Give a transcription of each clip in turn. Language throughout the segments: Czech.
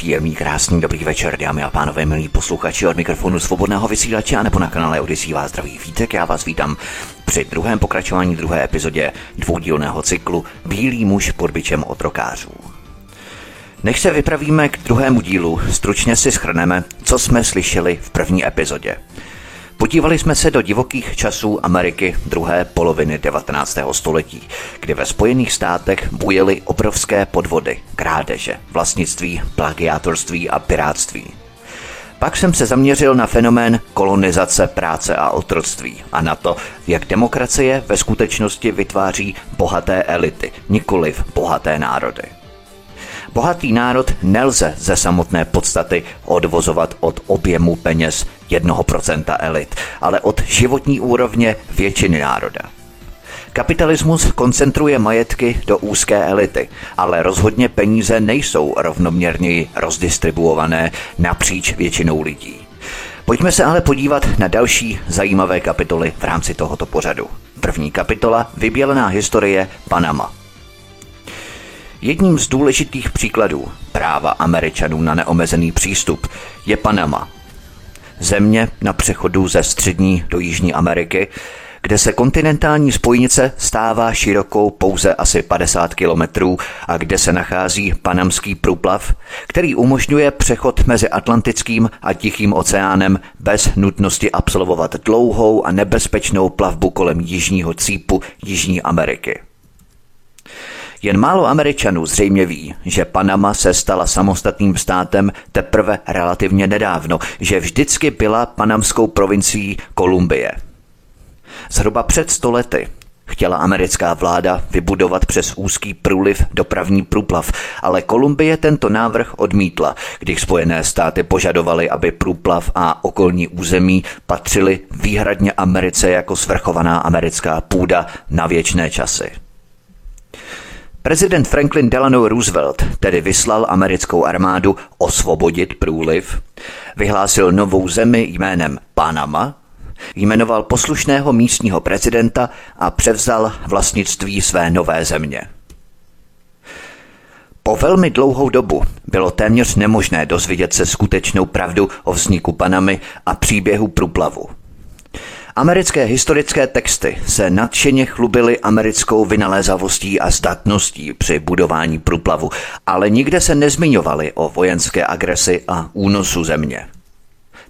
Příjemný, krásný, dobrý večer, dámy a pánové, milí posluchači od mikrofonu svobodného vysílače a nebo na kanále Odisí vás zdraví vítek. Já vás vítám při druhém pokračování druhé epizodě dvoudílného cyklu Bílý muž pod bičem otrokářů. Než se vypravíme k druhému dílu, stručně si schrneme, co jsme slyšeli v první epizodě. Podívali jsme se do divokých časů Ameriky druhé poloviny 19. století, kdy ve Spojených státech bujely obrovské podvody, krádeže, vlastnictví, plagiátorství a pirátství. Pak jsem se zaměřil na fenomén kolonizace práce a otroctví a na to, jak demokracie ve skutečnosti vytváří bohaté elity, nikoliv bohaté národy. Bohatý národ nelze ze samotné podstaty odvozovat od objemu peněz 1% elit, ale od životní úrovně většiny národa. Kapitalismus koncentruje majetky do úzké elity, ale rozhodně peníze nejsou rovnoměrněji rozdistribuované napříč většinou lidí. Pojďme se ale podívat na další zajímavé kapitoly v rámci tohoto pořadu. První kapitola Vybělená historie Panama. Jedním z důležitých příkladů práva Američanů na neomezený přístup je Panama. Země na přechodu ze střední do Jižní Ameriky, kde se kontinentální spojnice stává širokou pouze asi 50 kilometrů a kde se nachází panamský průplav, který umožňuje přechod mezi Atlantickým a Tichým oceánem bez nutnosti absolvovat dlouhou a nebezpečnou plavbu kolem jižního cípu Jižní Ameriky. Jen málo Američanů zřejmě ví, že Panama se stala samostatným státem teprve relativně nedávno, že vždycky byla panamskou provincií Kolumbie. Zhruba před stolety chtěla americká vláda vybudovat přes úzký průliv dopravní průplav, ale Kolumbie tento návrh odmítla, když Spojené státy požadovaly, aby průplav a okolní území patřily výhradně Americe jako svrchovaná americká půda na věčné časy. Prezident Franklin Delano Roosevelt tedy vyslal americkou armádu osvobodit průliv, vyhlásil novou zemi jménem Panama, jmenoval poslušného místního prezidenta a převzal vlastnictví své nové země. Po velmi dlouhou dobu bylo téměř nemožné dozvědět se skutečnou pravdu o vzniku Panamy a příběhu průplavu. Americké historické texty se nadšeně chlubily americkou vynalézavostí a zdatností při budování průplavu, ale nikde se nezmiňovali o vojenské agresi a únosu země.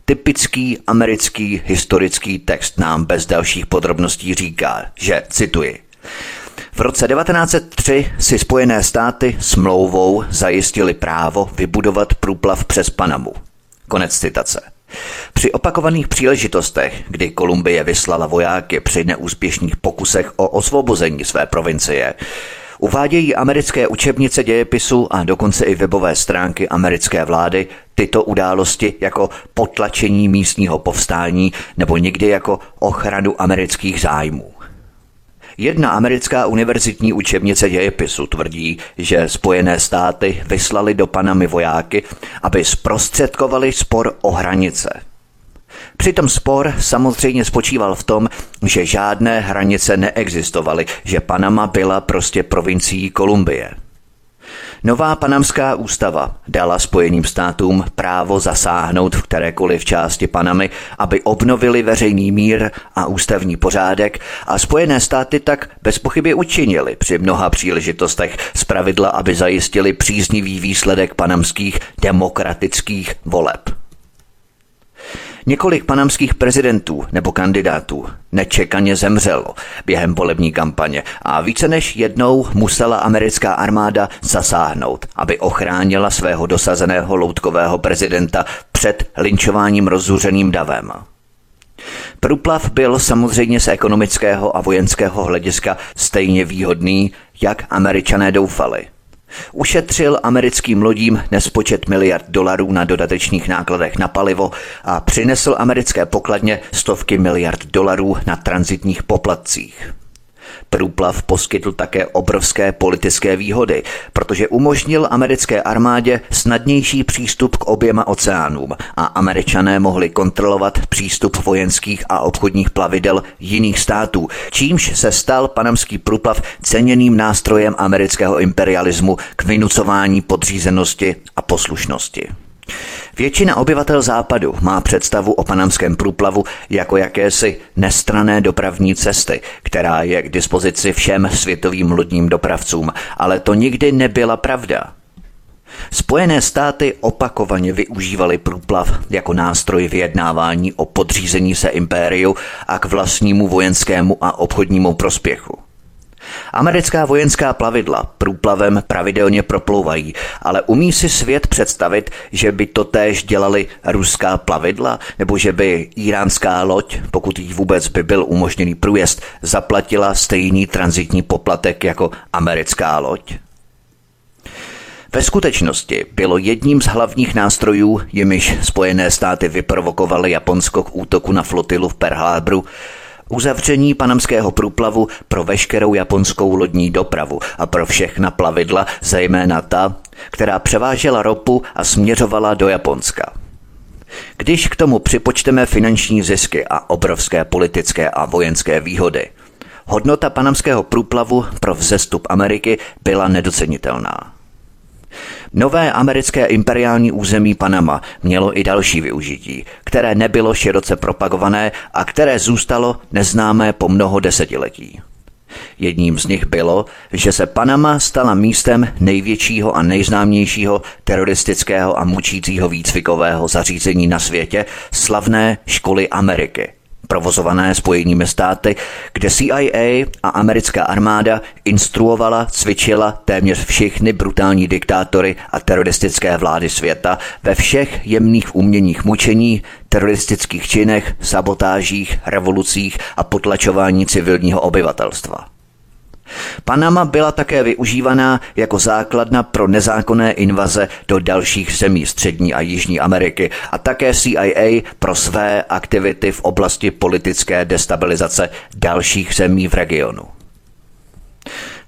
Typický americký historický text nám bez dalších podrobností říká, že, cituji, v roce 1903 si Spojené státy smlouvou zajistili právo vybudovat průplav přes Panamu. Konec citace. Při opakovaných příležitostech, kdy Kolumbie vyslala vojáky při neúspěšných pokusech o osvobození své provincie, Uvádějí americké učebnice dějepisu a dokonce i webové stránky americké vlády tyto události jako potlačení místního povstání nebo někdy jako ochranu amerických zájmů. Jedna americká univerzitní učebnice dějepisu tvrdí, že Spojené státy vyslali do Panamy vojáky, aby zprostředkovali spor o hranice. Přitom spor samozřejmě spočíval v tom, že žádné hranice neexistovaly, že Panama byla prostě provincií Kolumbie. Nová panamská ústava dala Spojeným státům právo zasáhnout v kterékoliv části Panamy, aby obnovili veřejný mír a ústavní pořádek a Spojené státy tak bez pochyby učinili při mnoha příležitostech pravidla, aby zajistili příznivý výsledek panamských demokratických voleb. Několik panamských prezidentů nebo kandidátů nečekaně zemřelo během volební kampaně a více než jednou musela americká armáda zasáhnout, aby ochránila svého dosazeného loutkového prezidenta před linčováním rozzuřeným davem. Průplav byl samozřejmě z ekonomického a vojenského hlediska stejně výhodný, jak američané doufali – Ušetřil americkým lodím nespočet miliard dolarů na dodatečných nákladech na palivo a přinesl americké pokladně stovky miliard dolarů na transitních poplatcích. Průplav poskytl také obrovské politické výhody, protože umožnil americké armádě snadnější přístup k oběma oceánům a američané mohli kontrolovat přístup vojenských a obchodních plavidel jiných států, čímž se stal panamský průplav ceněným nástrojem amerického imperialismu k vynucování podřízenosti a poslušnosti. Většina obyvatel západu má představu o panamském průplavu jako jakési nestrané dopravní cesty, která je k dispozici všem světovým lodním dopravcům, ale to nikdy nebyla pravda. Spojené státy opakovaně využívaly průplav jako nástroj vyjednávání o podřízení se impériu a k vlastnímu vojenskému a obchodnímu prospěchu. Americká vojenská plavidla průplavem pravidelně proplouvají, ale umí si svět představit, že by to též dělali ruská plavidla, nebo že by iránská loď, pokud jí vůbec by byl umožněný průjezd, zaplatila stejný transitní poplatek jako americká loď? Ve skutečnosti bylo jedním z hlavních nástrojů, jimiž Spojené státy vyprovokovaly Japonsko k útoku na flotilu v Pearl Harboru, uzavření panamského průplavu pro veškerou japonskou lodní dopravu a pro všechna plavidla, zejména ta, která převážela ropu a směřovala do Japonska. Když k tomu připočteme finanční zisky a obrovské politické a vojenské výhody, hodnota panamského průplavu pro vzestup Ameriky byla nedocenitelná. Nové americké imperiální území Panama mělo i další využití, které nebylo široce propagované a které zůstalo neznámé po mnoho desetiletí. Jedním z nich bylo, že se Panama stala místem největšího a nejznámějšího teroristického a mučícího výcvikového zařízení na světě, slavné školy Ameriky – provozované Spojenými státy, kde CIA a americká armáda instruovala, cvičila téměř všechny brutální diktátory a teroristické vlády světa ve všech jemných uměních mučení, teroristických činech, sabotážích, revolucích a potlačování civilního obyvatelstva. Panama byla také využívaná jako základna pro nezákonné invaze do dalších zemí Střední a Jižní Ameriky a také CIA pro své aktivity v oblasti politické destabilizace dalších zemí v regionu.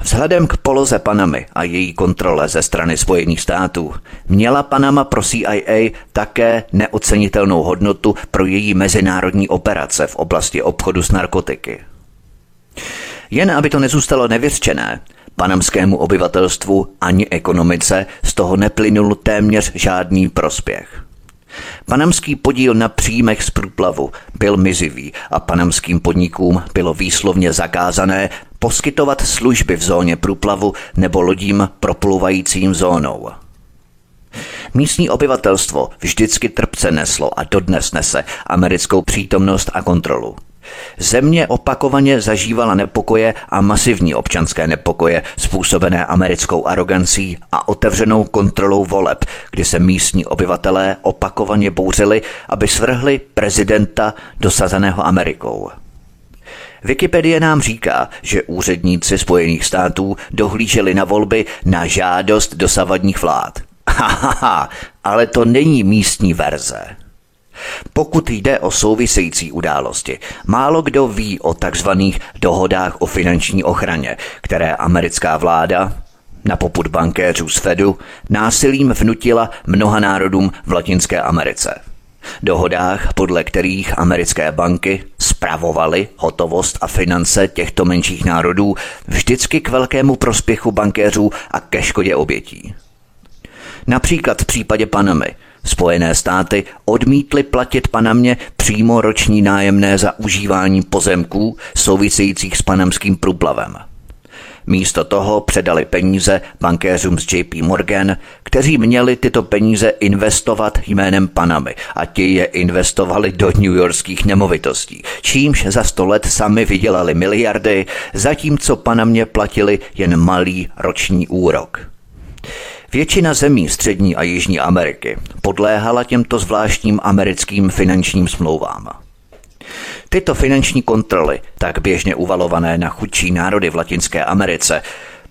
Vzhledem k poloze Panamy a její kontrole ze strany Spojených států měla Panama pro CIA také neocenitelnou hodnotu pro její mezinárodní operace v oblasti obchodu s narkotiky. Jen aby to nezůstalo nevyřčené, panamskému obyvatelstvu ani ekonomice z toho neplynul téměř žádný prospěch. Panamský podíl na příjmech z průplavu byl mizivý a panamským podnikům bylo výslovně zakázané poskytovat služby v zóně průplavu nebo lodím propluvajícím zónou. Místní obyvatelstvo vždycky trpce neslo a dodnes nese americkou přítomnost a kontrolu. Země opakovaně zažívala nepokoje a masivní občanské nepokoje způsobené americkou arogancí a otevřenou kontrolou voleb, kdy se místní obyvatelé opakovaně bouřili, aby svrhli prezidenta dosazeného Amerikou. Wikipedie nám říká, že úředníci Spojených států dohlíželi na volby na žádost dosavadních vlád. Hahaha, ale to není místní verze. Pokud jde o související události, málo kdo ví o takzvaných dohodách o finanční ochraně, které americká vláda, na poput bankéřů z Fedu, násilím vnutila mnoha národům v Latinské Americe. Dohodách, podle kterých americké banky spravovaly hotovost a finance těchto menších národů vždycky k velkému prospěchu bankéřů a ke škodě obětí. Například v případě Panamy – Spojené státy odmítly platit Panamě přímo roční nájemné za užívání pozemků souvisejících s panamským průplavem. Místo toho předali peníze bankéřům z JP Morgan, kteří měli tyto peníze investovat jménem Panamy a ti je investovali do newyorských nemovitostí, čímž za sto let sami vydělali miliardy, zatímco Panamě platili jen malý roční úrok. Většina zemí Střední a Jižní Ameriky podléhala těmto zvláštním americkým finančním smlouvám. Tyto finanční kontroly, tak běžně uvalované na chudší národy v Latinské Americe,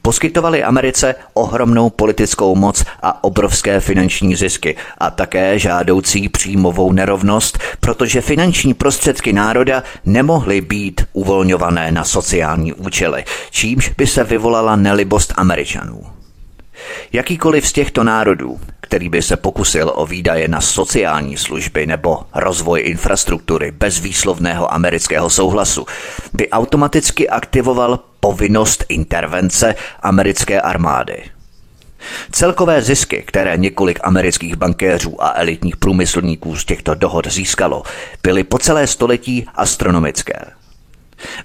Poskytovali Americe ohromnou politickou moc a obrovské finanční zisky a také žádoucí příjmovou nerovnost, protože finanční prostředky národa nemohly být uvolňované na sociální účely, čímž by se vyvolala nelibost Američanů. Jakýkoliv z těchto národů, který by se pokusil o výdaje na sociální služby nebo rozvoj infrastruktury bez výslovného amerického souhlasu, by automaticky aktivoval povinnost intervence americké armády. Celkové zisky, které několik amerických bankéřů a elitních průmyslníků z těchto dohod získalo, byly po celé století astronomické.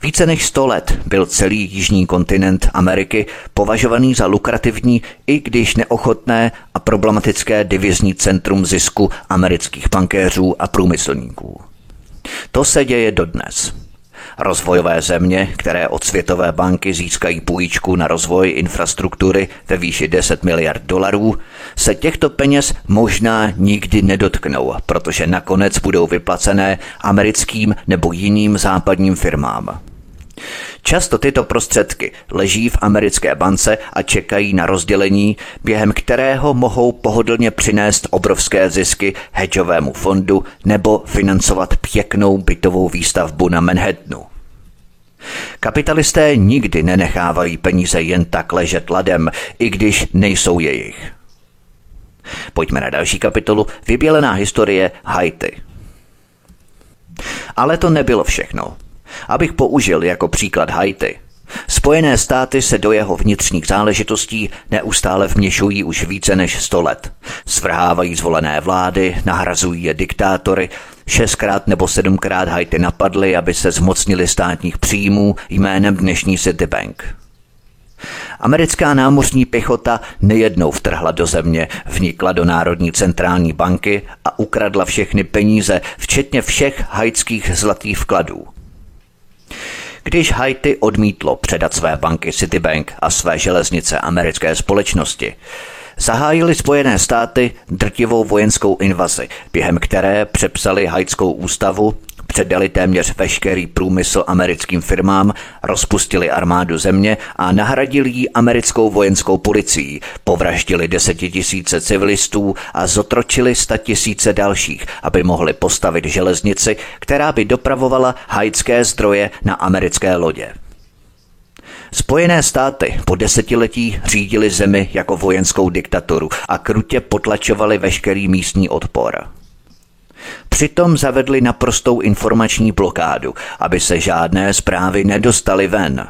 Více než 100 let byl celý jižní kontinent Ameriky považovaný za lukrativní, i když neochotné a problematické divizní centrum zisku amerických bankéřů a průmyslníků. To se děje dodnes. Rozvojové země, které od Světové banky získají půjčku na rozvoj infrastruktury ve výši 10 miliard dolarů, se těchto peněz možná nikdy nedotknou, protože nakonec budou vyplacené americkým nebo jiným západním firmám. Často tyto prostředky leží v americké bance a čekají na rozdělení, během kterého mohou pohodlně přinést obrovské zisky hedžovému fondu nebo financovat pěknou bytovou výstavbu na Manhattanu. Kapitalisté nikdy nenechávají peníze jen tak ležet ladem, i když nejsou jejich. Pojďme na další kapitolu Vybělená historie Haiti. Ale to nebylo všechno. Abych použil jako příklad Haiti. Spojené státy se do jeho vnitřních záležitostí neustále vměšují už více než 100 let. Svrhávají zvolené vlády, nahrazují je diktátory, šestkrát nebo sedmkrát Haiti napadly, aby se zmocnili státních příjmů jménem dnešní Citibank. Americká námořní pěchota nejednou vtrhla do země, vnikla do Národní centrální banky a ukradla všechny peníze, včetně všech haitských zlatých vkladů. Když Haiti odmítlo předat své banky Citibank a své železnice americké společnosti, zahájili Spojené státy drtivou vojenskou invazi, během které přepsali haitskou ústavu předali téměř veškerý průmysl americkým firmám, rozpustili armádu země a nahradili ji americkou vojenskou policií, povraždili desetitisíce civilistů a zotročili tisíce dalších, aby mohli postavit železnici, která by dopravovala haitské zdroje na americké lodě. Spojené státy po desetiletí řídili zemi jako vojenskou diktaturu a krutě potlačovali veškerý místní odpor. Přitom zavedli naprostou informační blokádu, aby se žádné zprávy nedostaly ven.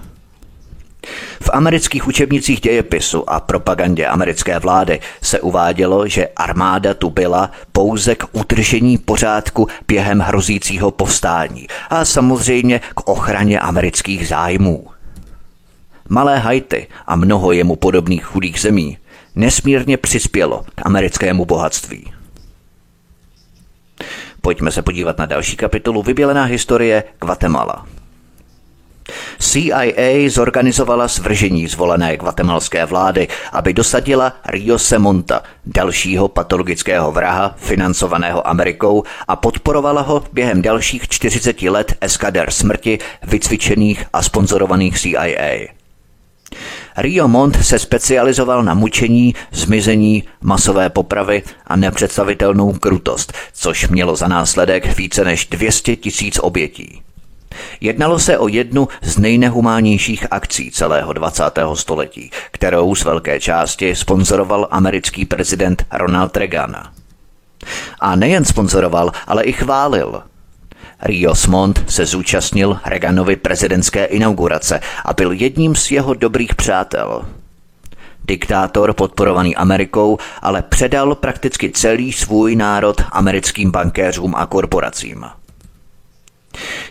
V amerických učebnicích dějepisu a propagandě americké vlády se uvádělo, že armáda tu byla pouze k utržení pořádku během hrozícího povstání a samozřejmě k ochraně amerických zájmů. Malé Haiti a mnoho jemu podobných chudých zemí nesmírně přispělo k americkému bohatství. Pojďme se podívat na další kapitolu Vybělená historie Guatemala. CIA zorganizovala svržení zvolené guatemalské vlády, aby dosadila Rio Semonta, dalšího patologického vraha financovaného Amerikou a podporovala ho během dalších 40 let eskader smrti vycvičených a sponzorovaných CIA. Rio Mont se specializoval na mučení, zmizení, masové popravy a nepředstavitelnou krutost, což mělo za následek více než 200 tisíc obětí. Jednalo se o jednu z nejnehumánnějších akcí celého 20. století, kterou z velké části sponzoroval americký prezident Ronald Reagan. A nejen sponzoroval, ale i chválil – Rios Mont se zúčastnil Reaganovy prezidentské inaugurace a byl jedním z jeho dobrých přátel. Diktátor podporovaný Amerikou ale předal prakticky celý svůj národ americkým bankéřům a korporacím.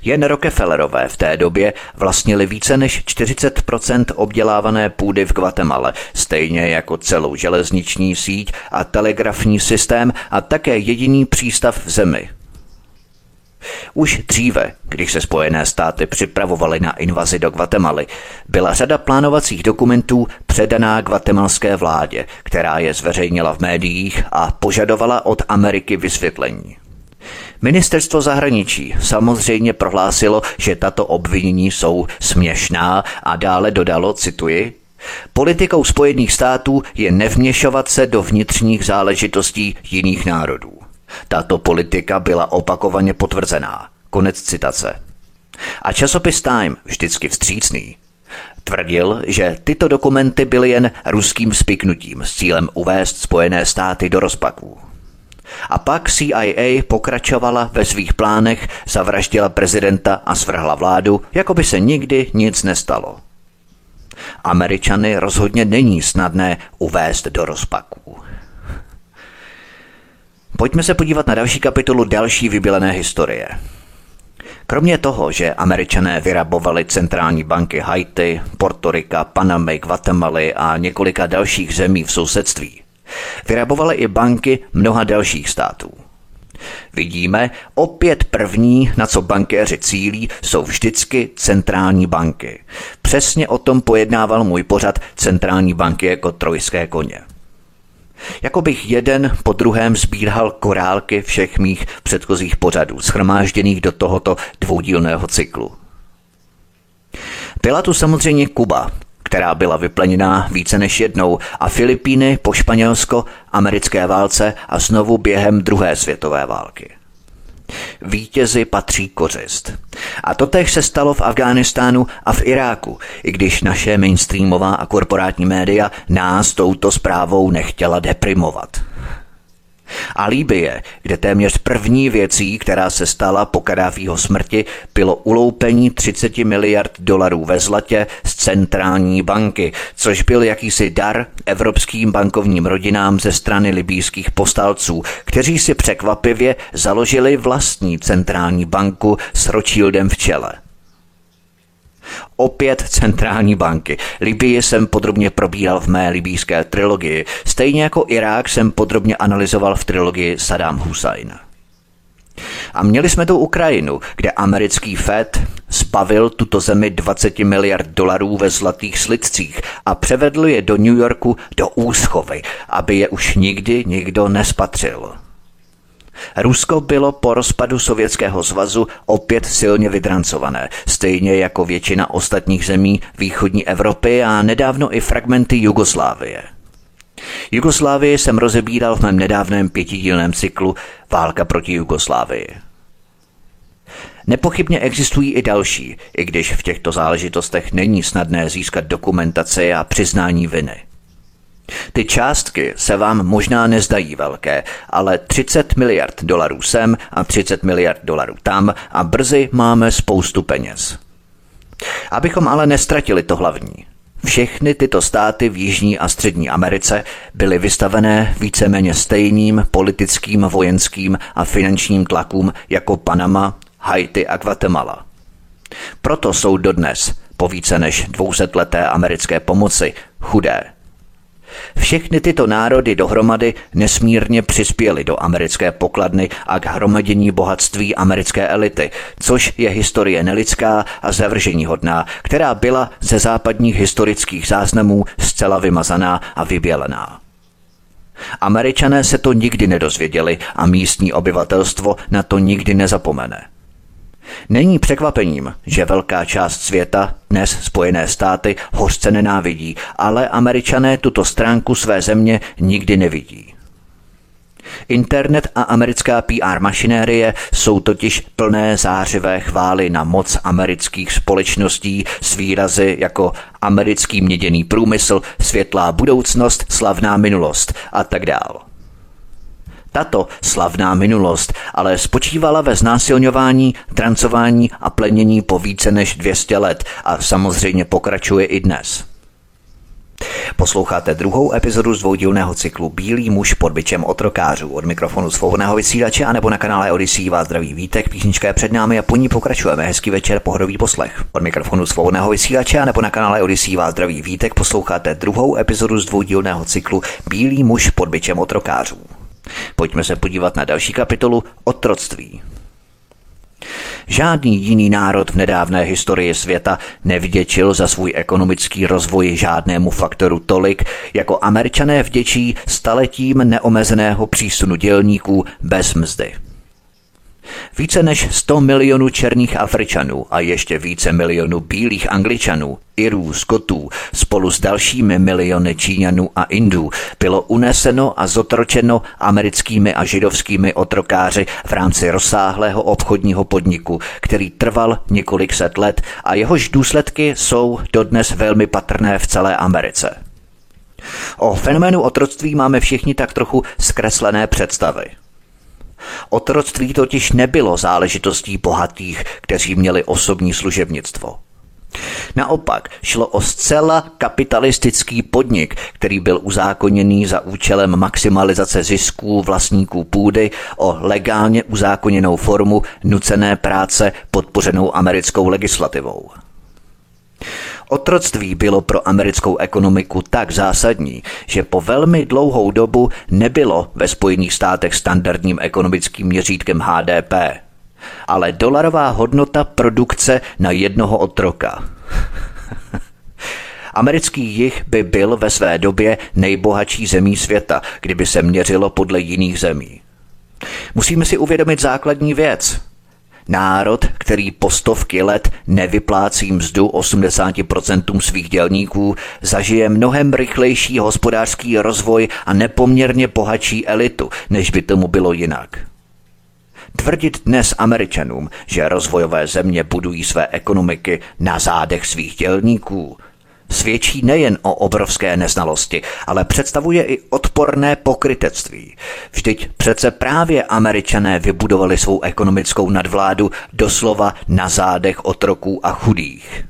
Jen Rockefellerové v té době vlastnili více než 40% obdělávané půdy v Guatemala, stejně jako celou železniční síť a telegrafní systém a také jediný přístav v zemi – už dříve, když se Spojené státy připravovaly na invazi do Guatemaly, byla řada plánovacích dokumentů předaná guatemalské vládě, která je zveřejnila v médiích a požadovala od Ameriky vysvětlení. Ministerstvo zahraničí samozřejmě prohlásilo, že tato obvinění jsou směšná a dále dodalo, cituji, Politikou Spojených států je nevměšovat se do vnitřních záležitostí jiných národů. Tato politika byla opakovaně potvrzená. Konec citace. A časopis Time, vždycky vstřícný, tvrdil, že tyto dokumenty byly jen ruským spiknutím s cílem uvést Spojené státy do rozpaků. A pak CIA pokračovala ve svých plánech, zavraždila prezidenta a svrhla vládu, jako by se nikdy nic nestalo. Američany rozhodně není snadné uvést do rozpaků. Pojďme se podívat na další kapitolu další vybilené historie. Kromě toho, že američané vyrabovali centrální banky Haiti, Portorika, Panamy, Guatemaly a několika dalších zemí v sousedství, vyrabovali i banky mnoha dalších států. Vidíme, opět první, na co bankéři cílí, jsou vždycky centrální banky. Přesně o tom pojednával můj pořad Centrální banky jako trojské koně. Jako bych jeden po druhém sbíral korálky všech mých předchozích pořadů, schromážděných do tohoto dvoudílného cyklu. Byla tu samozřejmě Kuba, která byla vyplněná více než jednou, a Filipíny po španělsko-americké válce a znovu během druhé světové války. Vítězi patří kořist. A to tež se stalo v Afghánistánu a v Iráku, i když naše mainstreamová a korporátní média nás touto zprávou nechtěla deprimovat. A Líbie, kde téměř první věcí, která se stala po Kadáfího smrti, bylo uloupení 30 miliard dolarů ve zlatě z centrální banky, což byl jakýsi dar evropským bankovním rodinám ze strany libýských postalců, kteří si překvapivě založili vlastní centrální banku s Rothschildem v čele. Opět centrální banky. Libii jsem podrobně probíhal v mé libýské trilogii, stejně jako Irák jsem podrobně analyzoval v trilogii Saddam Hussein. A měli jsme tu Ukrajinu, kde americký Fed spavil tuto zemi 20 miliard dolarů ve zlatých slidcích a převedl je do New Yorku do úschovy, aby je už nikdy nikdo nespatřil. Rusko bylo po rozpadu Sovětského svazu opět silně vydrancované, stejně jako většina ostatních zemí východní Evropy a nedávno i fragmenty Jugoslávie. Jugoslávii jsem rozebíral v mém nedávném pětidílném cyklu Válka proti Jugoslávii. Nepochybně existují i další, i když v těchto záležitostech není snadné získat dokumentaci a přiznání viny. Ty částky se vám možná nezdají velké, ale 30 miliard dolarů sem a 30 miliard dolarů tam a brzy máme spoustu peněz. Abychom ale nestratili to hlavní. Všechny tyto státy v Jižní a Střední Americe byly vystavené víceméně stejným politickým, vojenským a finančním tlakům jako Panama, Haiti a Guatemala. Proto jsou dodnes, po více než 200 leté americké pomoci, chudé. Všechny tyto národy dohromady nesmírně přispěly do americké pokladny a k hromadění bohatství americké elity, což je historie nelidská a zavržení hodná, která byla ze západních historických záznamů zcela vymazaná a vybělená. Američané se to nikdy nedozvěděli a místní obyvatelstvo na to nikdy nezapomene. Není překvapením, že velká část světa, dnes Spojené státy, hořce nenávidí, ale američané tuto stránku své země nikdy nevidí. Internet a americká PR mašinérie jsou totiž plné zářivé chvály na moc amerických společností s výrazy jako americký měděný průmysl, světlá budoucnost, slavná minulost a tak dále. Tato slavná minulost ale spočívala ve znásilňování, trancování a plenění po více než 200 let a samozřejmě pokračuje i dnes. Posloucháte druhou epizodu z dvoudílného cyklu Bílý muž pod byčem otrokářů. Od mikrofonu svobodného vysílače a nebo na kanále Odyssey vás zdraví vítek, písnička je před námi a po ní pokračujeme. Hezký večer, pohodový poslech. Od mikrofonu svobodného vysílače a nebo na kanále Odyssey vás zdraví vítek, posloucháte druhou epizodu z dvoudílného cyklu Bílý muž pod byčem otrokářů. Pojďme se podívat na další kapitolu Otroctví. Žádný jiný národ v nedávné historii světa nevděčil za svůj ekonomický rozvoj žádnému faktoru tolik, jako američané vděčí staletím neomezeného přísunu dělníků bez mzdy. Více než 100 milionů černých Afričanů a ještě více milionů bílých Angličanů, Irů, Skotů spolu s dalšími miliony Číňanů a Indů bylo uneseno a zotročeno americkými a židovskými otrokáři v rámci rozsáhlého obchodního podniku, který trval několik set let a jehož důsledky jsou dodnes velmi patrné v celé Americe. O fenoménu otroctví máme všichni tak trochu zkreslené představy. Otroctví totiž nebylo záležitostí bohatých, kteří měli osobní služebnictvo. Naopak šlo o zcela kapitalistický podnik, který byl uzákoněný za účelem maximalizace zisků vlastníků půdy o legálně uzákoněnou formu nucené práce podpořenou americkou legislativou. Otroctví bylo pro americkou ekonomiku tak zásadní, že po velmi dlouhou dobu nebylo ve Spojených státech standardním ekonomickým měřítkem HDP, ale dolarová hodnota produkce na jednoho otroka. Americký jich by byl ve své době nejbohatší zemí světa, kdyby se měřilo podle jiných zemí. Musíme si uvědomit základní věc – Národ, který po stovky let nevyplácí mzdu 80% svých dělníků, zažije mnohem rychlejší hospodářský rozvoj a nepoměrně bohatší elitu, než by tomu bylo jinak. Tvrdit dnes Američanům, že rozvojové země budují své ekonomiky na zádech svých dělníků, svědčí nejen o obrovské neznalosti, ale představuje i odporné pokrytectví. Vždyť přece právě američané vybudovali svou ekonomickou nadvládu doslova na zádech otroků a chudých.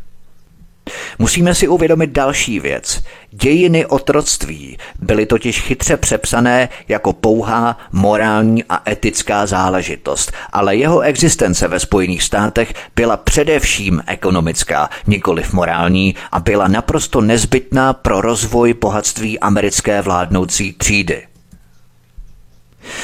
Musíme si uvědomit další věc. Dějiny otroctví byly totiž chytře přepsané jako pouhá morální a etická záležitost, ale jeho existence ve Spojených státech byla především ekonomická, nikoliv morální a byla naprosto nezbytná pro rozvoj bohatství americké vládnoucí třídy.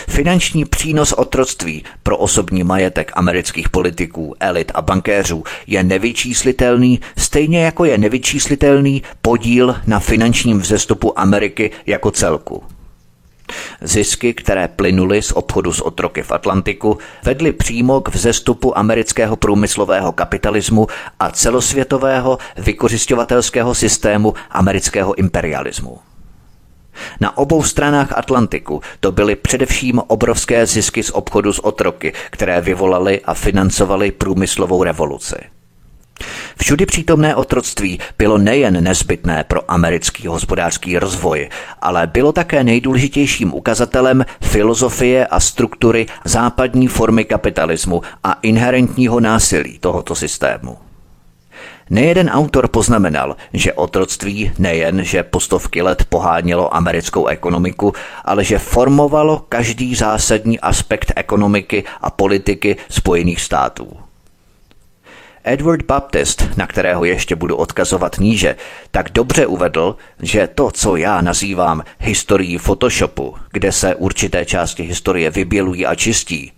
Finanční přínos otroctví pro osobní majetek amerických politiků, elit a bankéřů je nevyčíslitelný, stejně jako je nevyčíslitelný podíl na finančním vzestupu Ameriky jako celku. Zisky, které plynuly z obchodu s otroky v Atlantiku, vedly přímo k vzestupu amerického průmyslového kapitalismu a celosvětového vykořišťovatelského systému amerického imperialismu. Na obou stranách Atlantiku to byly především obrovské zisky z obchodu s otroky, které vyvolaly a financovaly průmyslovou revoluci. Všudy přítomné otroctví bylo nejen nezbytné pro americký hospodářský rozvoj, ale bylo také nejdůležitějším ukazatelem filozofie a struktury západní formy kapitalismu a inherentního násilí tohoto systému. Nejeden autor poznamenal, že otroctví nejen, že po stovky let pohánělo americkou ekonomiku, ale že formovalo každý zásadní aspekt ekonomiky a politiky Spojených států. Edward Baptist, na kterého ještě budu odkazovat níže, tak dobře uvedl, že to, co já nazývám historií Photoshopu, kde se určité části historie vybělují a čistí,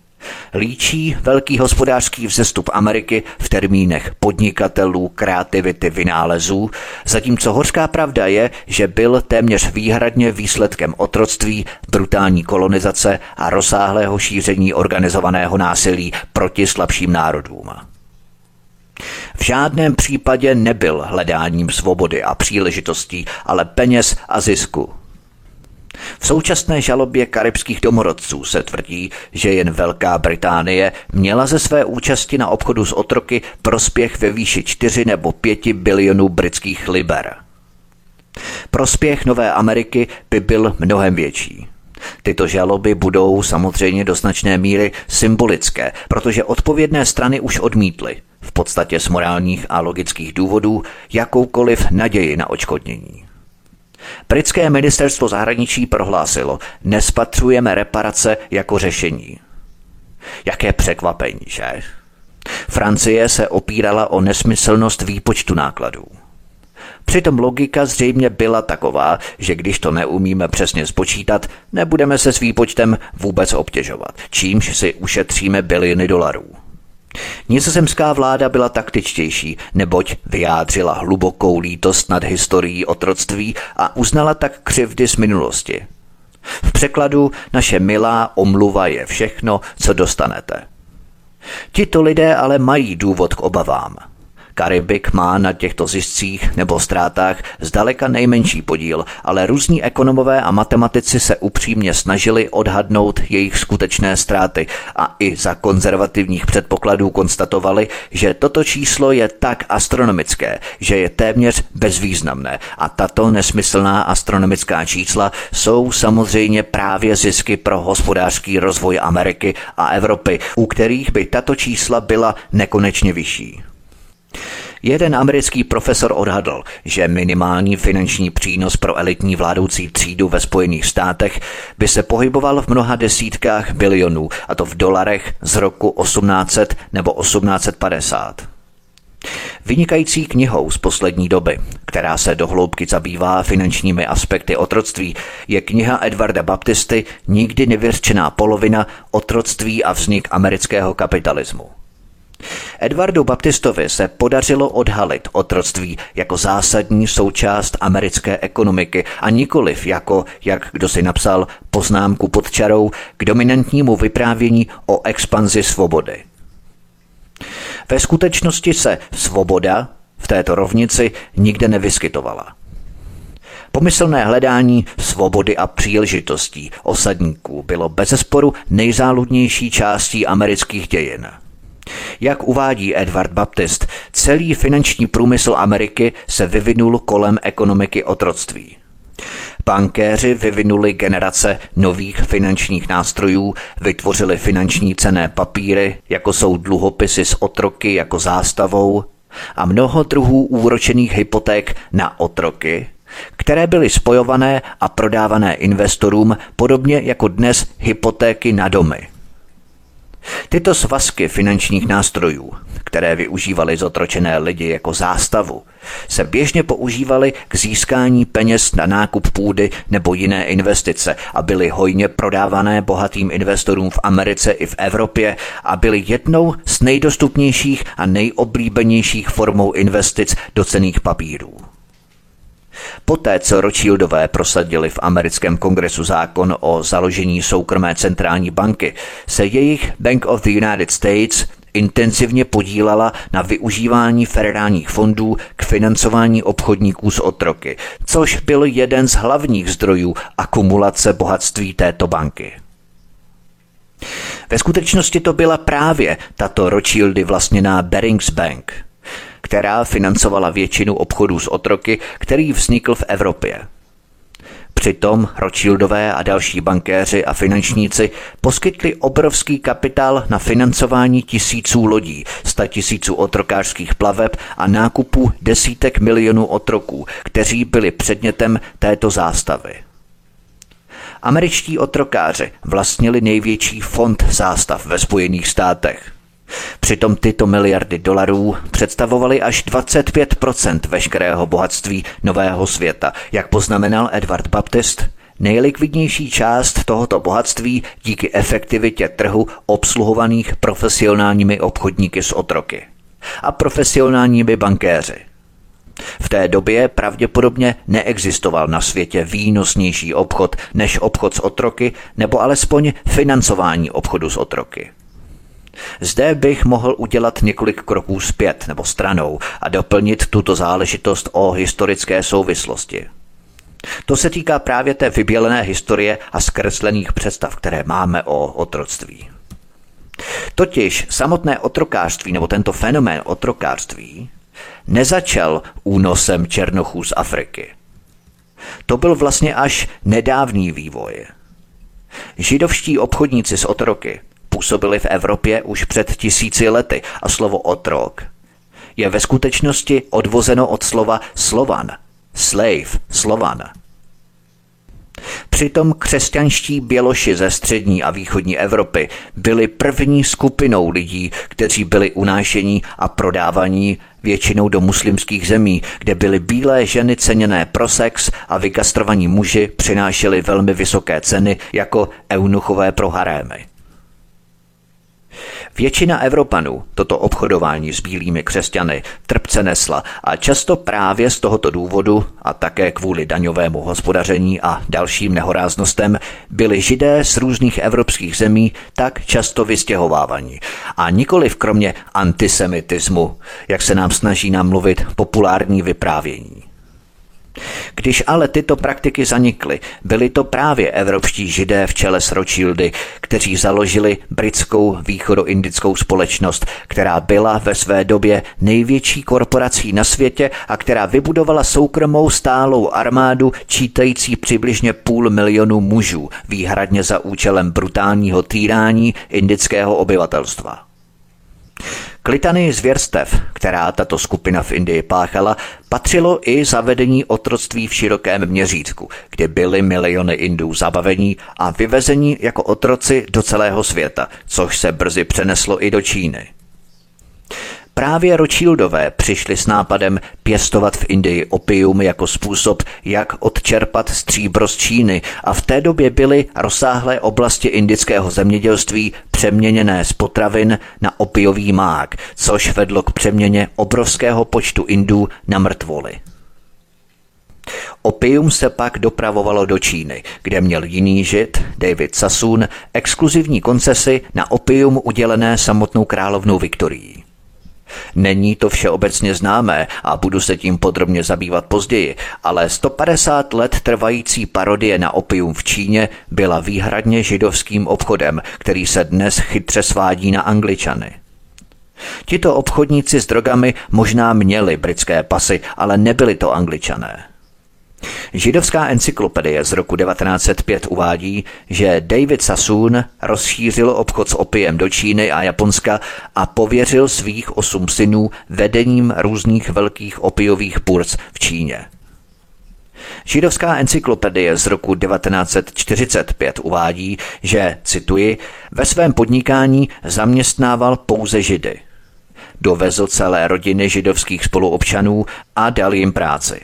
Líčí velký hospodářský vzestup Ameriky v termínech podnikatelů, kreativity, vynálezů, zatímco hořká pravda je, že byl téměř výhradně výsledkem otroctví, brutální kolonizace a rozsáhlého šíření organizovaného násilí proti slabším národům. V žádném případě nebyl hledáním svobody a příležitostí, ale peněz a zisku. V současné žalobě karibských domorodců se tvrdí, že jen Velká Británie měla ze své účasti na obchodu s otroky prospěch ve výši 4 nebo 5 bilionů britských liber. Prospěch Nové Ameriky by byl mnohem větší. Tyto žaloby budou samozřejmě do značné míry symbolické, protože odpovědné strany už odmítly, v podstatě z morálních a logických důvodů, jakoukoliv naději na očkodnění. Britské ministerstvo zahraničí prohlásilo, nespatřujeme reparace jako řešení. Jaké překvapení, že? Francie se opírala o nesmyslnost výpočtu nákladů. Přitom logika zřejmě byla taková, že když to neumíme přesně spočítat, nebudeme se s výpočtem vůbec obtěžovat, čímž si ušetříme biliony dolarů. Nizozemská vláda byla taktičtější, neboť vyjádřila hlubokou lítost nad historií otroctví a uznala tak křivdy z minulosti. V překladu naše milá omluva je všechno, co dostanete. Tito lidé ale mají důvod k obavám – Karibik má na těchto ziscích nebo ztrátách zdaleka nejmenší podíl, ale různí ekonomové a matematici se upřímně snažili odhadnout jejich skutečné ztráty a i za konzervativních předpokladů konstatovali, že toto číslo je tak astronomické, že je téměř bezvýznamné a tato nesmyslná astronomická čísla jsou samozřejmě právě zisky pro hospodářský rozvoj Ameriky a Evropy, u kterých by tato čísla byla nekonečně vyšší. Jeden americký profesor odhadl, že minimální finanční přínos pro elitní vládoucí třídu ve Spojených státech by se pohyboval v mnoha desítkách bilionů, a to v dolarech z roku 1800 nebo 1850. Vynikající knihou z poslední doby, která se dohloubky zabývá finančními aspekty otroctví, je kniha Edvarda Baptisty Nikdy nevěřčená polovina otroctví a vznik amerického kapitalismu. Edwardu Baptistovi se podařilo odhalit otroctví jako zásadní součást americké ekonomiky a nikoliv jako, jak kdo si napsal, poznámku pod čarou k dominantnímu vyprávění o expanzi svobody. Ve skutečnosti se svoboda v této rovnici nikde nevyskytovala. Pomyslné hledání svobody a příležitostí osadníků bylo bezesporu nejzáludnější částí amerických dějin – jak uvádí Edward Baptist, celý finanční průmysl Ameriky se vyvinul kolem ekonomiky otroctví. Bankéři vyvinuli generace nových finančních nástrojů, vytvořili finanční cené papíry, jako jsou dluhopisy s otroky jako zástavou a mnoho druhů úročených hypoték na otroky, které byly spojované a prodávané investorům podobně jako dnes hypotéky na domy – Tyto svazky finančních nástrojů, které využívali zotročené lidi jako zástavu, se běžně používaly k získání peněz na nákup půdy nebo jiné investice a byly hojně prodávané bohatým investorům v Americe i v Evropě a byly jednou z nejdostupnějších a nejoblíbenějších formou investic do cených papírů. Poté, co Rothschildové prosadili v americkém kongresu zákon o založení soukromé centrální banky, se jejich Bank of the United States intenzivně podílala na využívání federálních fondů k financování obchodníků s otroky, což byl jeden z hlavních zdrojů akumulace bohatství této banky. Ve skutečnosti to byla právě tato Rothschildy vlastněná Barings Bank – která financovala většinu obchodů s otroky, který vznikl v Evropě. Přitom Rothschildové a další bankéři a finančníci poskytli obrovský kapitál na financování tisíců lodí, sta tisíců otrokářských plaveb a nákupu desítek milionů otroků, kteří byli předmětem této zástavy. Američtí otrokáři vlastnili největší fond zástav ve Spojených státech. Přitom tyto miliardy dolarů představovaly až 25% veškerého bohatství nového světa, jak poznamenal Edward Baptist. Nejlikvidnější část tohoto bohatství díky efektivitě trhu obsluhovaných profesionálními obchodníky s otroky a profesionálními bankéři. V té době pravděpodobně neexistoval na světě výnosnější obchod než obchod s otroky nebo alespoň financování obchodu s otroky. Zde bych mohl udělat několik kroků zpět nebo stranou a doplnit tuto záležitost o historické souvislosti. To se týká právě té vybělené historie a zkreslených představ, které máme o otroctví. Totiž samotné otrokářství nebo tento fenomén otrokářství nezačal únosem černochů z Afriky. To byl vlastně až nedávný vývoj. Židovští obchodníci s otroky působili v Evropě už před tisíci lety a slovo otrok je ve skutečnosti odvozeno od slova slovan, slave, slovan. Přitom křesťanští běloši ze střední a východní Evropy byli první skupinou lidí, kteří byli unášení a prodávaní většinou do muslimských zemí, kde byly bílé ženy ceněné pro sex a vykastrovaní muži přinášeli velmi vysoké ceny jako eunuchové pro harémy. Většina Evropanů toto obchodování s bílými křesťany trpce nesla a často právě z tohoto důvodu a také kvůli daňovému hospodaření a dalším nehoráznostem byli židé z různých evropských zemí tak často vystěhovávaní. A nikoli kromě antisemitismu, jak se nám snaží namluvit populární vyprávění. Když ale tyto praktiky zanikly, byli to právě evropští židé v čele s Rothschildy, kteří založili britskou východoindickou společnost, která byla ve své době největší korporací na světě a která vybudovala soukromou stálou armádu čítající přibližně půl milionu mužů, výhradně za účelem brutálního týrání indického obyvatelstva. K litanii zvěrstev, která tato skupina v Indii páchala, patřilo i zavedení otroctví v širokém měřítku, kde byly miliony Indů zabavení a vyvezení jako otroci do celého světa, což se brzy přeneslo i do Číny. Právě Rothschildové přišli s nápadem pěstovat v Indii opium jako způsob, jak odčerpat stříbro z Číny a v té době byly rozsáhlé oblasti indického zemědělství přeměněné z potravin na opiový mák, což vedlo k přeměně obrovského počtu Indů na mrtvoly. Opium se pak dopravovalo do Číny, kde měl jiný žid, David Sassoon, exkluzivní koncesy na opium udělené samotnou královnou Viktorií. Není to všeobecně známé a budu se tím podrobně zabývat později, ale 150 let trvající parodie na opium v Číně byla výhradně židovským obchodem, který se dnes chytře svádí na Angličany. Tito obchodníci s drogami možná měli britské pasy, ale nebyli to Angličané. Židovská encyklopedie z roku 1905 uvádí, že David Sassoon rozšířil obchod s opiem do Číny a Japonska a pověřil svých osm synů vedením různých velkých opiových burc v Číně. Židovská encyklopedie z roku 1945 uvádí, že, cituji, ve svém podnikání zaměstnával pouze židy. Dovezl celé rodiny židovských spoluobčanů a dal jim práci.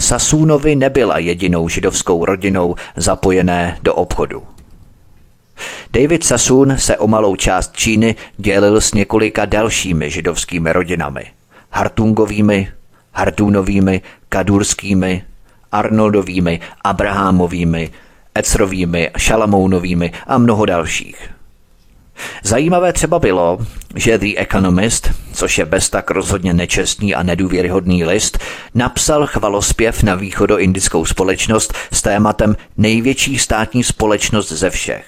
Sasúnovi nebyla jedinou židovskou rodinou zapojené do obchodu. David Sassoon se o malou část Číny dělil s několika dalšími židovskými rodinami. Hartungovými, Hartunovými, Kadurskými, Arnoldovými, Abrahamovými, Ecrovými, Šalamounovými a mnoho dalších. Zajímavé třeba bylo, že The Economist, což je bez tak rozhodně nečestný a nedůvěryhodný list, napsal chvalospěv na východoindickou společnost s tématem největší státní společnost ze všech.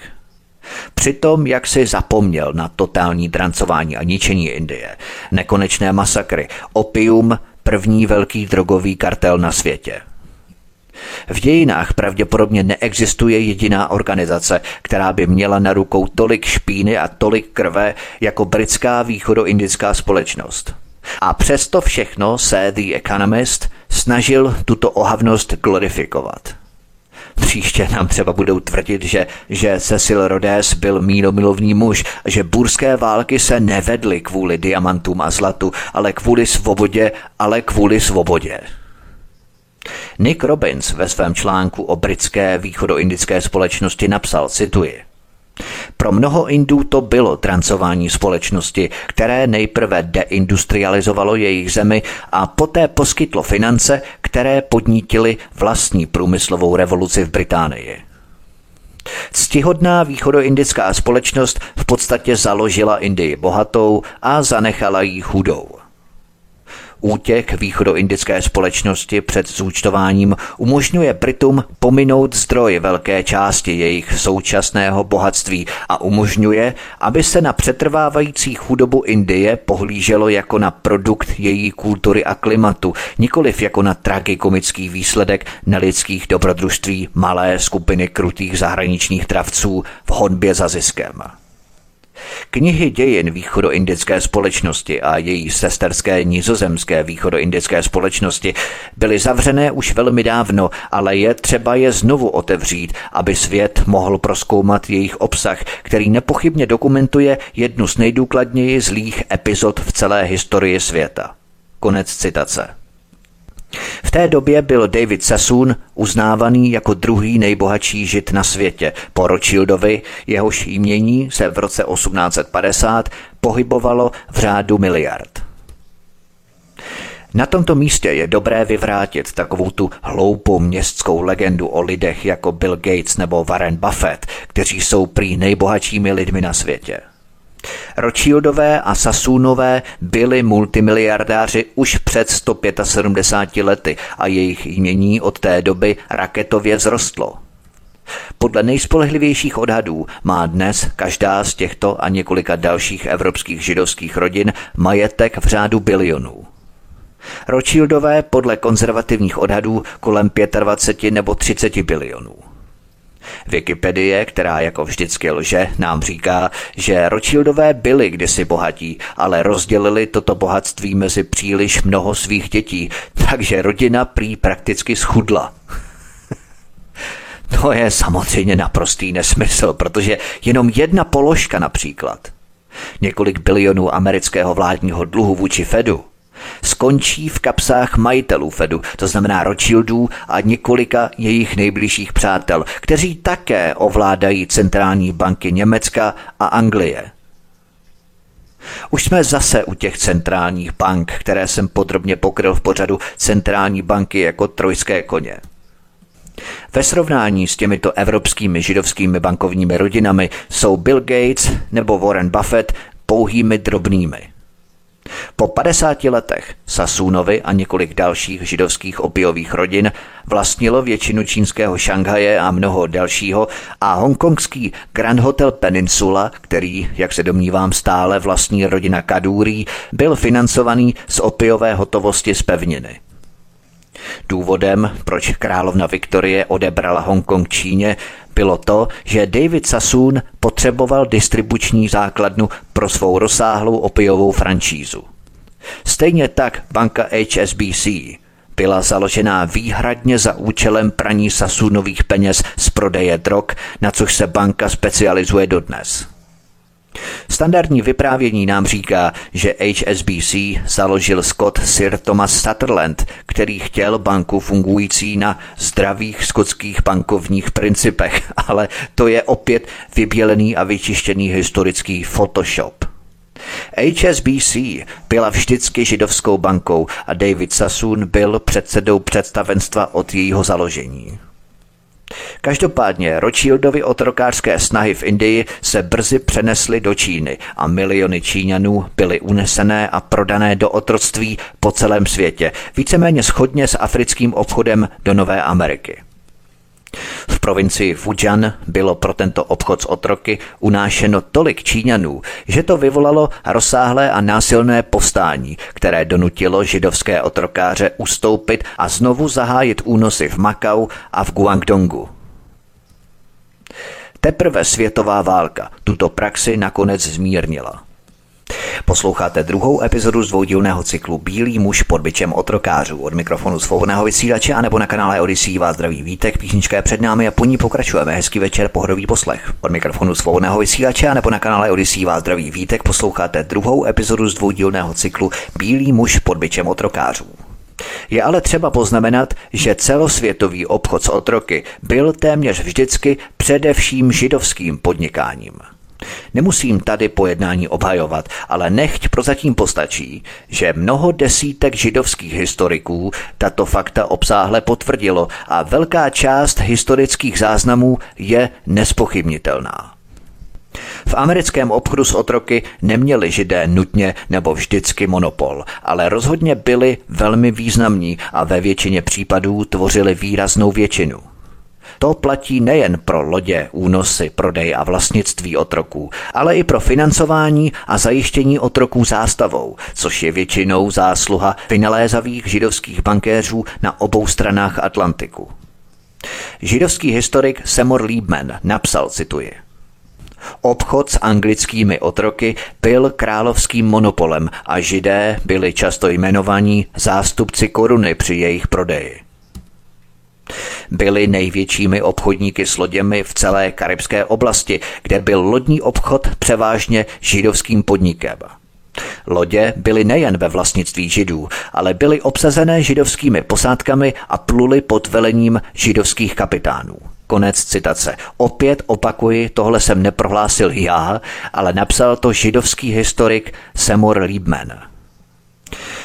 Přitom, jak si zapomněl na totální drancování a ničení Indie, nekonečné masakry, opium, první velký drogový kartel na světě – v dějinách pravděpodobně neexistuje jediná organizace, která by měla na rukou tolik špíny a tolik krve jako britská východoindická společnost. A přesto všechno se The Economist snažil tuto ohavnost glorifikovat. Příště nám třeba budou tvrdit, že, že Cecil Rhodes byl mínomilovný muž, že burské války se nevedly kvůli diamantům a zlatu, ale kvůli svobodě, ale kvůli svobodě. Nick Robbins ve svém článku o britské východoindické společnosti napsal, cituji, pro mnoho Indů to bylo trancování společnosti, které nejprve deindustrializovalo jejich zemi a poté poskytlo finance, které podnítily vlastní průmyslovou revoluci v Británii. Ctihodná východoindická společnost v podstatě založila Indii bohatou a zanechala ji chudou. Útěk východoindické společnosti před zúčtováním umožňuje Britům pominout zdroj velké části jejich současného bohatství a umožňuje, aby se na přetrvávající chudobu Indie pohlíželo jako na produkt její kultury a klimatu, nikoliv jako na tragikomický výsledek nelidských dobrodružství malé skupiny krutých zahraničních travců v honbě za ziskem. Knihy dějin východoindické společnosti a její sesterské nizozemské východoindické společnosti byly zavřené už velmi dávno, ale je třeba je znovu otevřít, aby svět mohl proskoumat jejich obsah, který nepochybně dokumentuje jednu z nejdůkladněji zlých epizod v celé historii světa. Konec citace. V té době byl David Sassoon uznávaný jako druhý nejbohatší žid na světě po Rothschildovi, jehož jmění se v roce 1850 pohybovalo v řádu miliard. Na tomto místě je dobré vyvrátit takovou tu hloupou městskou legendu o lidech jako Bill Gates nebo Warren Buffett, kteří jsou prý nejbohatšími lidmi na světě. Rothschildové a Sassoonové byli multimiliardáři už před 175 lety a jejich jmění od té doby raketově vzrostlo. Podle nejspolehlivějších odhadů má dnes každá z těchto a několika dalších evropských židovských rodin majetek v řádu bilionů. Rothschildové podle konzervativních odhadů kolem 25 nebo 30 bilionů. Wikipedie, která jako vždycky lže, nám říká, že Rothschildové byli kdysi bohatí, ale rozdělili toto bohatství mezi příliš mnoho svých dětí, takže rodina prý prakticky schudla. to je samozřejmě naprostý nesmysl, protože jenom jedna položka například, několik bilionů amerického vládního dluhu vůči Fedu, skončí v kapsách majitelů Fedu, to znamená Rothschildů a několika jejich nejbližších přátel, kteří také ovládají centrální banky Německa a Anglie. Už jsme zase u těch centrálních bank, které jsem podrobně pokryl v pořadu centrální banky jako trojské koně. Ve srovnání s těmito evropskými židovskými bankovními rodinami jsou Bill Gates nebo Warren Buffett pouhými drobnými – po 50 letech Sasunovi a několik dalších židovských opiových rodin vlastnilo většinu čínského Šanghaje a mnoho dalšího a hongkongský Grand Hotel Peninsula, který, jak se domnívám, stále vlastní rodina Kadúrí, byl financovaný z opiové hotovosti z pevniny. Důvodem, proč královna Viktorie odebrala Hongkong Číně, bylo to, že David Sassoon potřeboval distribuční základnu pro svou rozsáhlou opiovou franšízu. Stejně tak banka HSBC byla založená výhradně za účelem praní Sassoonových peněz z prodeje drog, na což se banka specializuje dodnes. Standardní vyprávění nám říká, že HSBC založil Scott Sir Thomas Sutherland, který chtěl banku fungující na zdravých skotských bankovních principech, ale to je opět vybělený a vyčištěný historický Photoshop. HSBC byla vždycky židovskou bankou a David Sassoon byl předsedou představenstva od jejího založení. Každopádně Rothschildovi otrokářské snahy v Indii se brzy přenesly do Číny a miliony Číňanů byly unesené a prodané do otroctví po celém světě, víceméně schodně s africkým obchodem do Nové Ameriky. V provincii Fujian bylo pro tento obchod s otroky unášeno tolik Číňanů, že to vyvolalo rozsáhlé a násilné povstání, které donutilo židovské otrokáře ustoupit a znovu zahájit únosy v Makau a v Guangdongu. Teprve světová válka tuto praxi nakonec zmírnila. Posloucháte druhou epizodu z dvoudílného cyklu Bílý muž pod byčem otrokářů. Od mikrofonu svobodného vysílače a nebo na kanále Odyssey vás zdraví vítek, písnička je před námi a po ní pokračujeme. Hezký večer, pohodový poslech. Od mikrofonu svobodného vysílače a nebo na kanále Odyssey vás zdraví vítek, posloucháte druhou epizodu z dvoudílného cyklu Bílý muž pod byčem otrokářů. Je ale třeba poznamenat, že celosvětový obchod s otroky byl téměř vždycky především židovským podnikáním. Nemusím tady pojednání obhajovat, ale nechť prozatím postačí, že mnoho desítek židovských historiků tato fakta obsáhle potvrdilo a velká část historických záznamů je nespochybnitelná. V americkém obchodu s otroky neměli židé nutně nebo vždycky monopol, ale rozhodně byli velmi významní a ve většině případů tvořili výraznou většinu. To platí nejen pro lodě, únosy, prodej a vlastnictví otroků, ale i pro financování a zajištění otroků zástavou, což je většinou zásluha vynalézavých židovských bankéřů na obou stranách Atlantiku. Židovský historik Seymour Liebman napsal, cituji, Obchod s anglickými otroky byl královským monopolem a židé byli často jmenovaní zástupci koruny při jejich prodeji. Byli největšími obchodníky s loděmi v celé karibské oblasti, kde byl lodní obchod převážně židovským podnikem. Lodě byly nejen ve vlastnictví židů, ale byly obsazené židovskými posádkami a pluly pod velením židovských kapitánů. Konec citace. Opět opakuji, tohle jsem neprohlásil já, ale napsal to židovský historik Semur Liebman.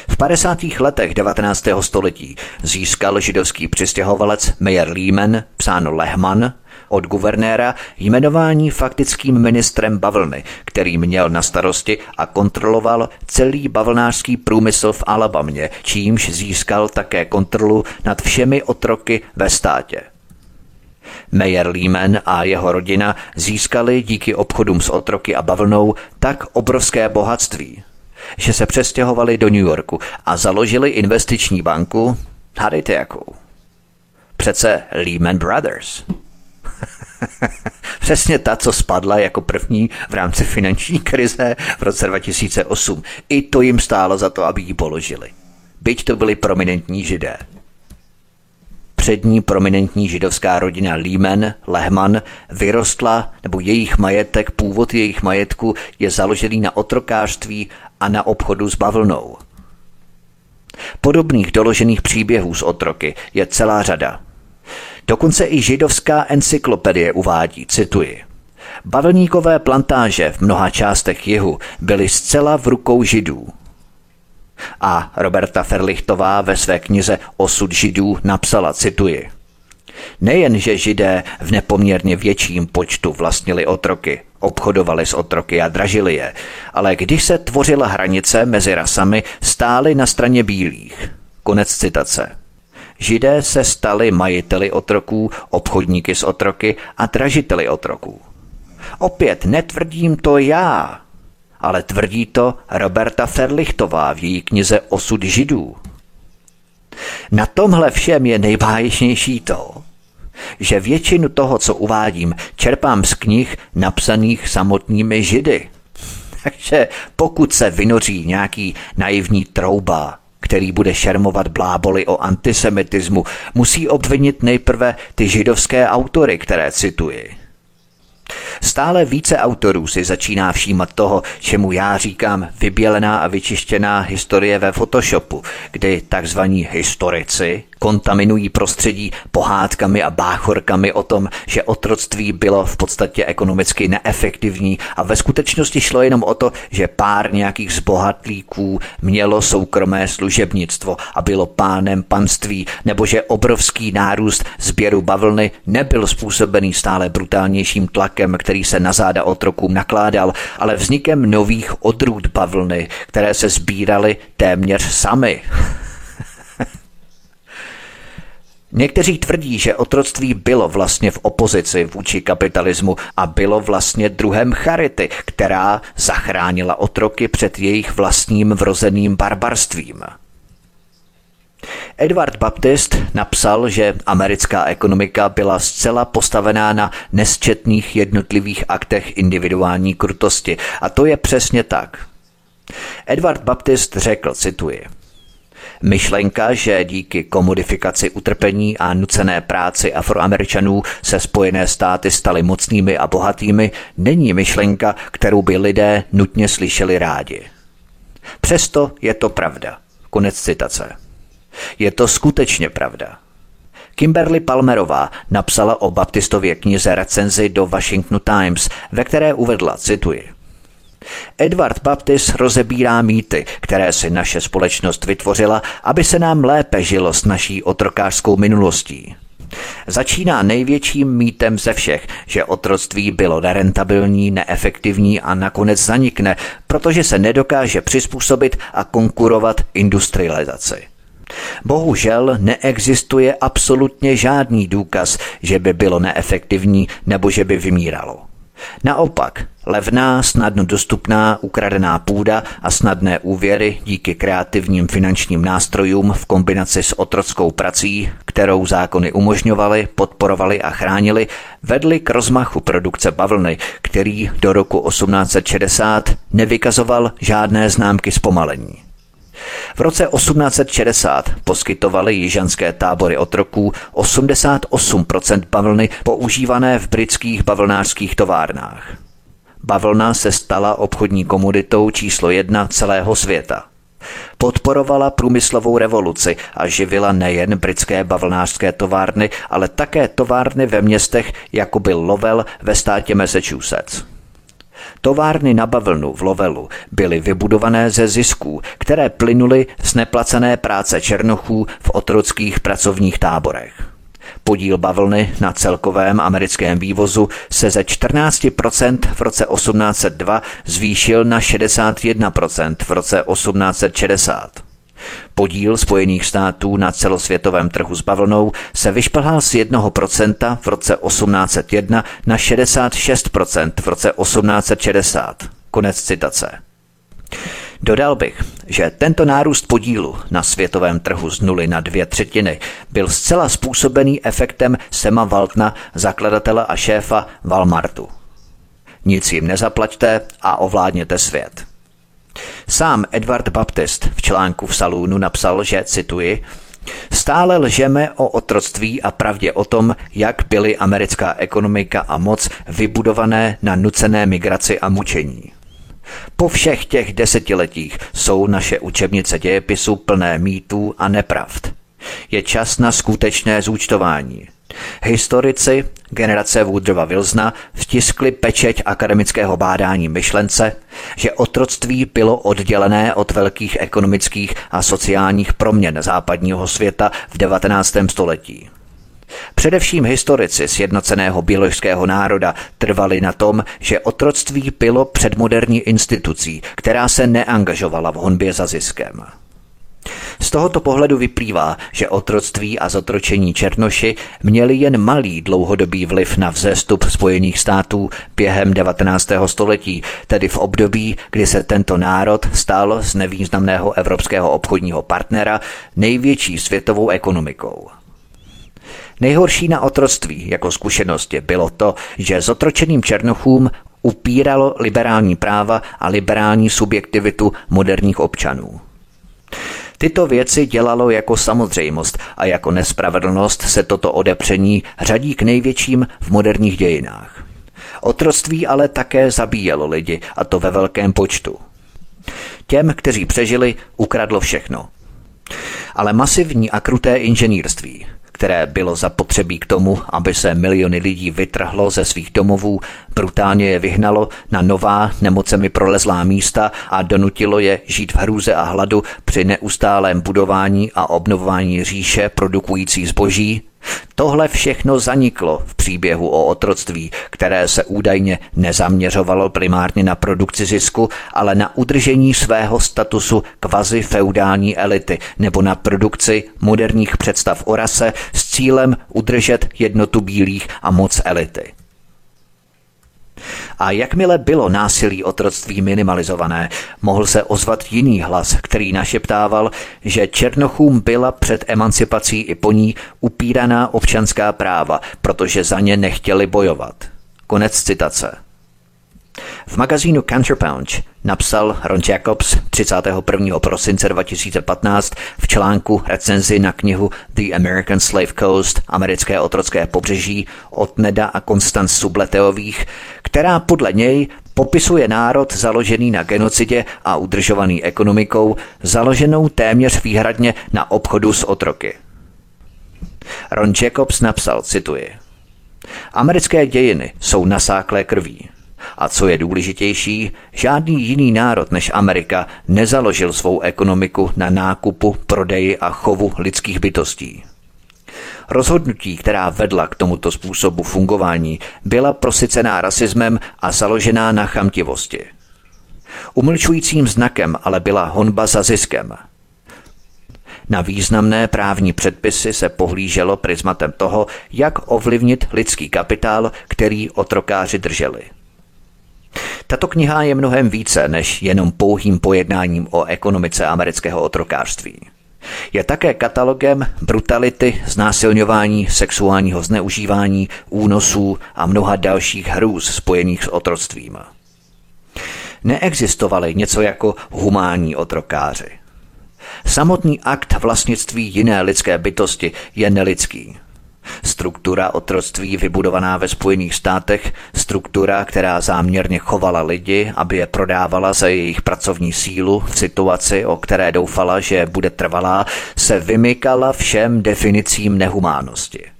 V 50. letech 19. století získal židovský přistěhovalec Meyer Lehman, psáno Lehman, od guvernéra jmenování faktickým ministrem bavlny, který měl na starosti a kontroloval celý bavlnářský průmysl v Alabamě, čímž získal také kontrolu nad všemi otroky ve státě. Meyer Lehman a jeho rodina získali díky obchodům s otroky a bavlnou tak obrovské bohatství, že se přestěhovali do New Yorku a založili investiční banku, hádejte jakou. Přece Lehman Brothers. Přesně ta, co spadla jako první v rámci finanční krize v roce 2008. I to jim stálo za to, aby ji položili. Byť to byli prominentní židé. Přední prominentní židovská rodina Lehman, Lehman, vyrostla, nebo jejich majetek, původ jejich majetku je založený na otrokářství a na obchodu s bavlnou. Podobných doložených příběhů z otroky je celá řada. Dokonce i židovská encyklopedie uvádí, cituji, Bavlníkové plantáže v mnoha částech jihu byly zcela v rukou židů. A Roberta Ferlichtová ve své knize Osud židů napsala, cituji, Nejen, že židé v nepoměrně větším počtu vlastnili otroky, obchodovali s otroky a dražili je, ale když se tvořila hranice mezi rasami, stáli na straně bílých. Konec citace. Židé se stali majiteli otroků, obchodníky s otroky a dražiteli otroků. Opět netvrdím to já, ale tvrdí to Roberta Ferlichtová v její knize Osud židů. Na tomhle všem je nejbáječnější to, že většinu toho, co uvádím, čerpám z knih napsaných samotnými židy. Takže pokud se vynoří nějaký naivní trouba, který bude šermovat bláboli o antisemitismu, musí obvinit nejprve ty židovské autory, které cituji. Stále více autorů si začíná všímat toho, čemu já říkám vybělená a vyčištěná historie ve Photoshopu, kdy takzvaní historici kontaminují prostředí pohádkami a báchorkami o tom, že otroctví bylo v podstatě ekonomicky neefektivní a ve skutečnosti šlo jenom o to, že pár nějakých zbohatlíků mělo soukromé služebnictvo a bylo pánem panství, nebo že obrovský nárůst sběru bavlny nebyl způsobený stále brutálnějším tlakem, který se na záda otrokům nakládal, ale vznikem nových odrůd bavlny, které se sbíraly téměř sami. Někteří tvrdí, že otroctví bylo vlastně v opozici vůči kapitalismu a bylo vlastně druhem charity, která zachránila otroky před jejich vlastním vrozeným barbarstvím. Edward Baptist napsal, že americká ekonomika byla zcela postavená na nesčetných jednotlivých aktech individuální krutosti. A to je přesně tak. Edward Baptist řekl, cituji, Myšlenka, že díky komodifikaci utrpení a nucené práci afroameričanů se Spojené státy staly mocnými a bohatými, není myšlenka, kterou by lidé nutně slyšeli rádi. Přesto je to pravda. Konec citace. Je to skutečně pravda. Kimberly Palmerová napsala o Baptistově knize recenzi do Washington Times, ve které uvedla, cituji, Edward Baptist rozebírá mýty, které si naše společnost vytvořila, aby se nám lépe žilo s naší otrokářskou minulostí. Začíná největším mýtem ze všech, že otroctví bylo nerentabilní, neefektivní a nakonec zanikne, protože se nedokáže přizpůsobit a konkurovat industrializaci. Bohužel neexistuje absolutně žádný důkaz, že by bylo neefektivní nebo že by vymíralo. Naopak, levná, snadno dostupná, ukradená půda a snadné úvěry díky kreativním finančním nástrojům v kombinaci s otrockou prací, kterou zákony umožňovaly, podporovaly a chránili, vedly k rozmachu produkce bavlny, který do roku 1860 nevykazoval žádné známky zpomalení. V roce 1860 poskytovaly jižanské tábory otroků 88% bavlny používané v britských bavlnářských továrnách. Bavlna se stala obchodní komoditou číslo jedna celého světa. Podporovala průmyslovou revoluci a živila nejen britské bavlnářské továrny, ale také továrny ve městech, jako byl Lovell ve státě Massachusetts. Továrny na bavlnu v Lovelu byly vybudované ze zisků, které plynuly z neplacené práce černochů v otrockých pracovních táborech. Podíl bavlny na celkovém americkém vývozu se ze 14% v roce 1802 zvýšil na 61% v roce 1860. Podíl Spojených států na celosvětovém trhu s bavlnou se vyšplhal z 1% v roce 1801 na 66% v roce 1860. Konec citace. Dodal bych, že tento nárůst podílu na světovém trhu z nuly na dvě třetiny byl zcela způsobený efektem Sema Waltna, zakladatele a šéfa Walmartu. Nic jim nezaplaťte a ovládněte svět. Sám Edward Baptist v článku v Salúnu napsal, že, cituji, Stále lžeme o otroctví a pravdě o tom, jak byly americká ekonomika a moc vybudované na nucené migraci a mučení. Po všech těch desetiletích jsou naše učebnice dějepisu plné mýtů a nepravd. Je čas na skutečné zúčtování. Historici generace Woodrowa Wilsona vtiskli pečeť akademického bádání myšlence, že otroctví bylo oddělené od velkých ekonomických a sociálních proměn západního světa v 19. století. Především historici sjednoceného běložského národa trvali na tom, že otroctví bylo předmoderní institucí, která se neangažovala v honbě za ziskem. Z tohoto pohledu vyplývá, že otroctví a zotročení Černoši měli jen malý dlouhodobý vliv na vzestup Spojených států během 19. století, tedy v období, kdy se tento národ stal z nevýznamného evropského obchodního partnera největší světovou ekonomikou. Nejhorší na otroctví jako zkušenosti bylo to, že zotročeným černochům upíralo liberální práva a liberální subjektivitu moderních občanů. Tyto věci dělalo jako samozřejmost a jako nespravedlnost se toto odepření řadí k největším v moderních dějinách. Otroctví ale také zabíjelo lidi, a to ve velkém počtu. Těm, kteří přežili, ukradlo všechno. Ale masivní a kruté inženýrství, které bylo zapotřebí k tomu, aby se miliony lidí vytrhlo ze svých domovů, brutálně je vyhnalo na nová nemocemi prolezlá místa a donutilo je žít v hrůze a hladu při neustálém budování a obnovování říše produkující zboží, Tohle všechno zaniklo v příběhu o otroctví, které se údajně nezaměřovalo primárně na produkci zisku, ale na udržení svého statusu kvazi feudální elity nebo na produkci moderních představ o rase s cílem udržet jednotu bílých a moc elity. A jakmile bylo násilí otroctví minimalizované, mohl se ozvat jiný hlas, který našeptával, že Černochům byla před emancipací i po ní upíraná občanská práva, protože za ně nechtěli bojovat. Konec citace. V magazínu Counterpunch napsal Ron Jacobs 31. prosince 2015 v článku recenzi na knihu The American Slave Coast, americké otrocké pobřeží od Neda a Konstanc Subleteových, která podle něj popisuje národ založený na genocidě a udržovaný ekonomikou, založenou téměř výhradně na obchodu s otroky. Ron Jacobs napsal, cituji, Americké dějiny jsou nasáklé krví. A co je důležitější, žádný jiný národ než Amerika nezaložil svou ekonomiku na nákupu, prodeji a chovu lidských bytostí. Rozhodnutí, která vedla k tomuto způsobu fungování, byla prosycená rasismem a založená na chamtivosti. Umlčujícím znakem ale byla honba za ziskem. Na významné právní předpisy se pohlíželo prismatem toho, jak ovlivnit lidský kapitál, který otrokáři drželi. Tato kniha je mnohem více než jenom pouhým pojednáním o ekonomice amerického otrokářství. Je také katalogem brutality, znásilňování, sexuálního zneužívání, únosů a mnoha dalších hrůz spojených s otroctvím. Neexistovaly něco jako humánní otrokáři. Samotný akt vlastnictví jiné lidské bytosti je nelidský. Struktura otroctví vybudovaná ve Spojených státech, struktura, která záměrně chovala lidi, aby je prodávala za jejich pracovní sílu v situaci, o které doufala, že bude trvalá, se vymykala všem definicím nehumánnosti.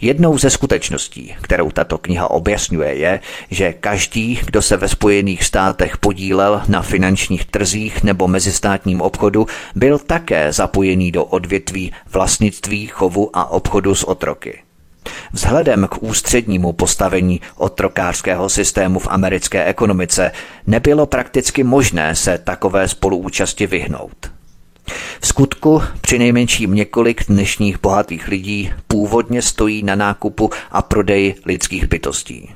Jednou ze skutečností, kterou tato kniha objasňuje, je, že každý, kdo se ve Spojených státech podílel na finančních trzích nebo mezistátním obchodu, byl také zapojený do odvětví vlastnictví, chovu a obchodu s otroky. Vzhledem k ústřednímu postavení otrokářského systému v americké ekonomice nebylo prakticky možné se takové spoluúčasti vyhnout. V skutku při nejmenším několik dnešních bohatých lidí původně stojí na nákupu a prodeji lidských bytostí.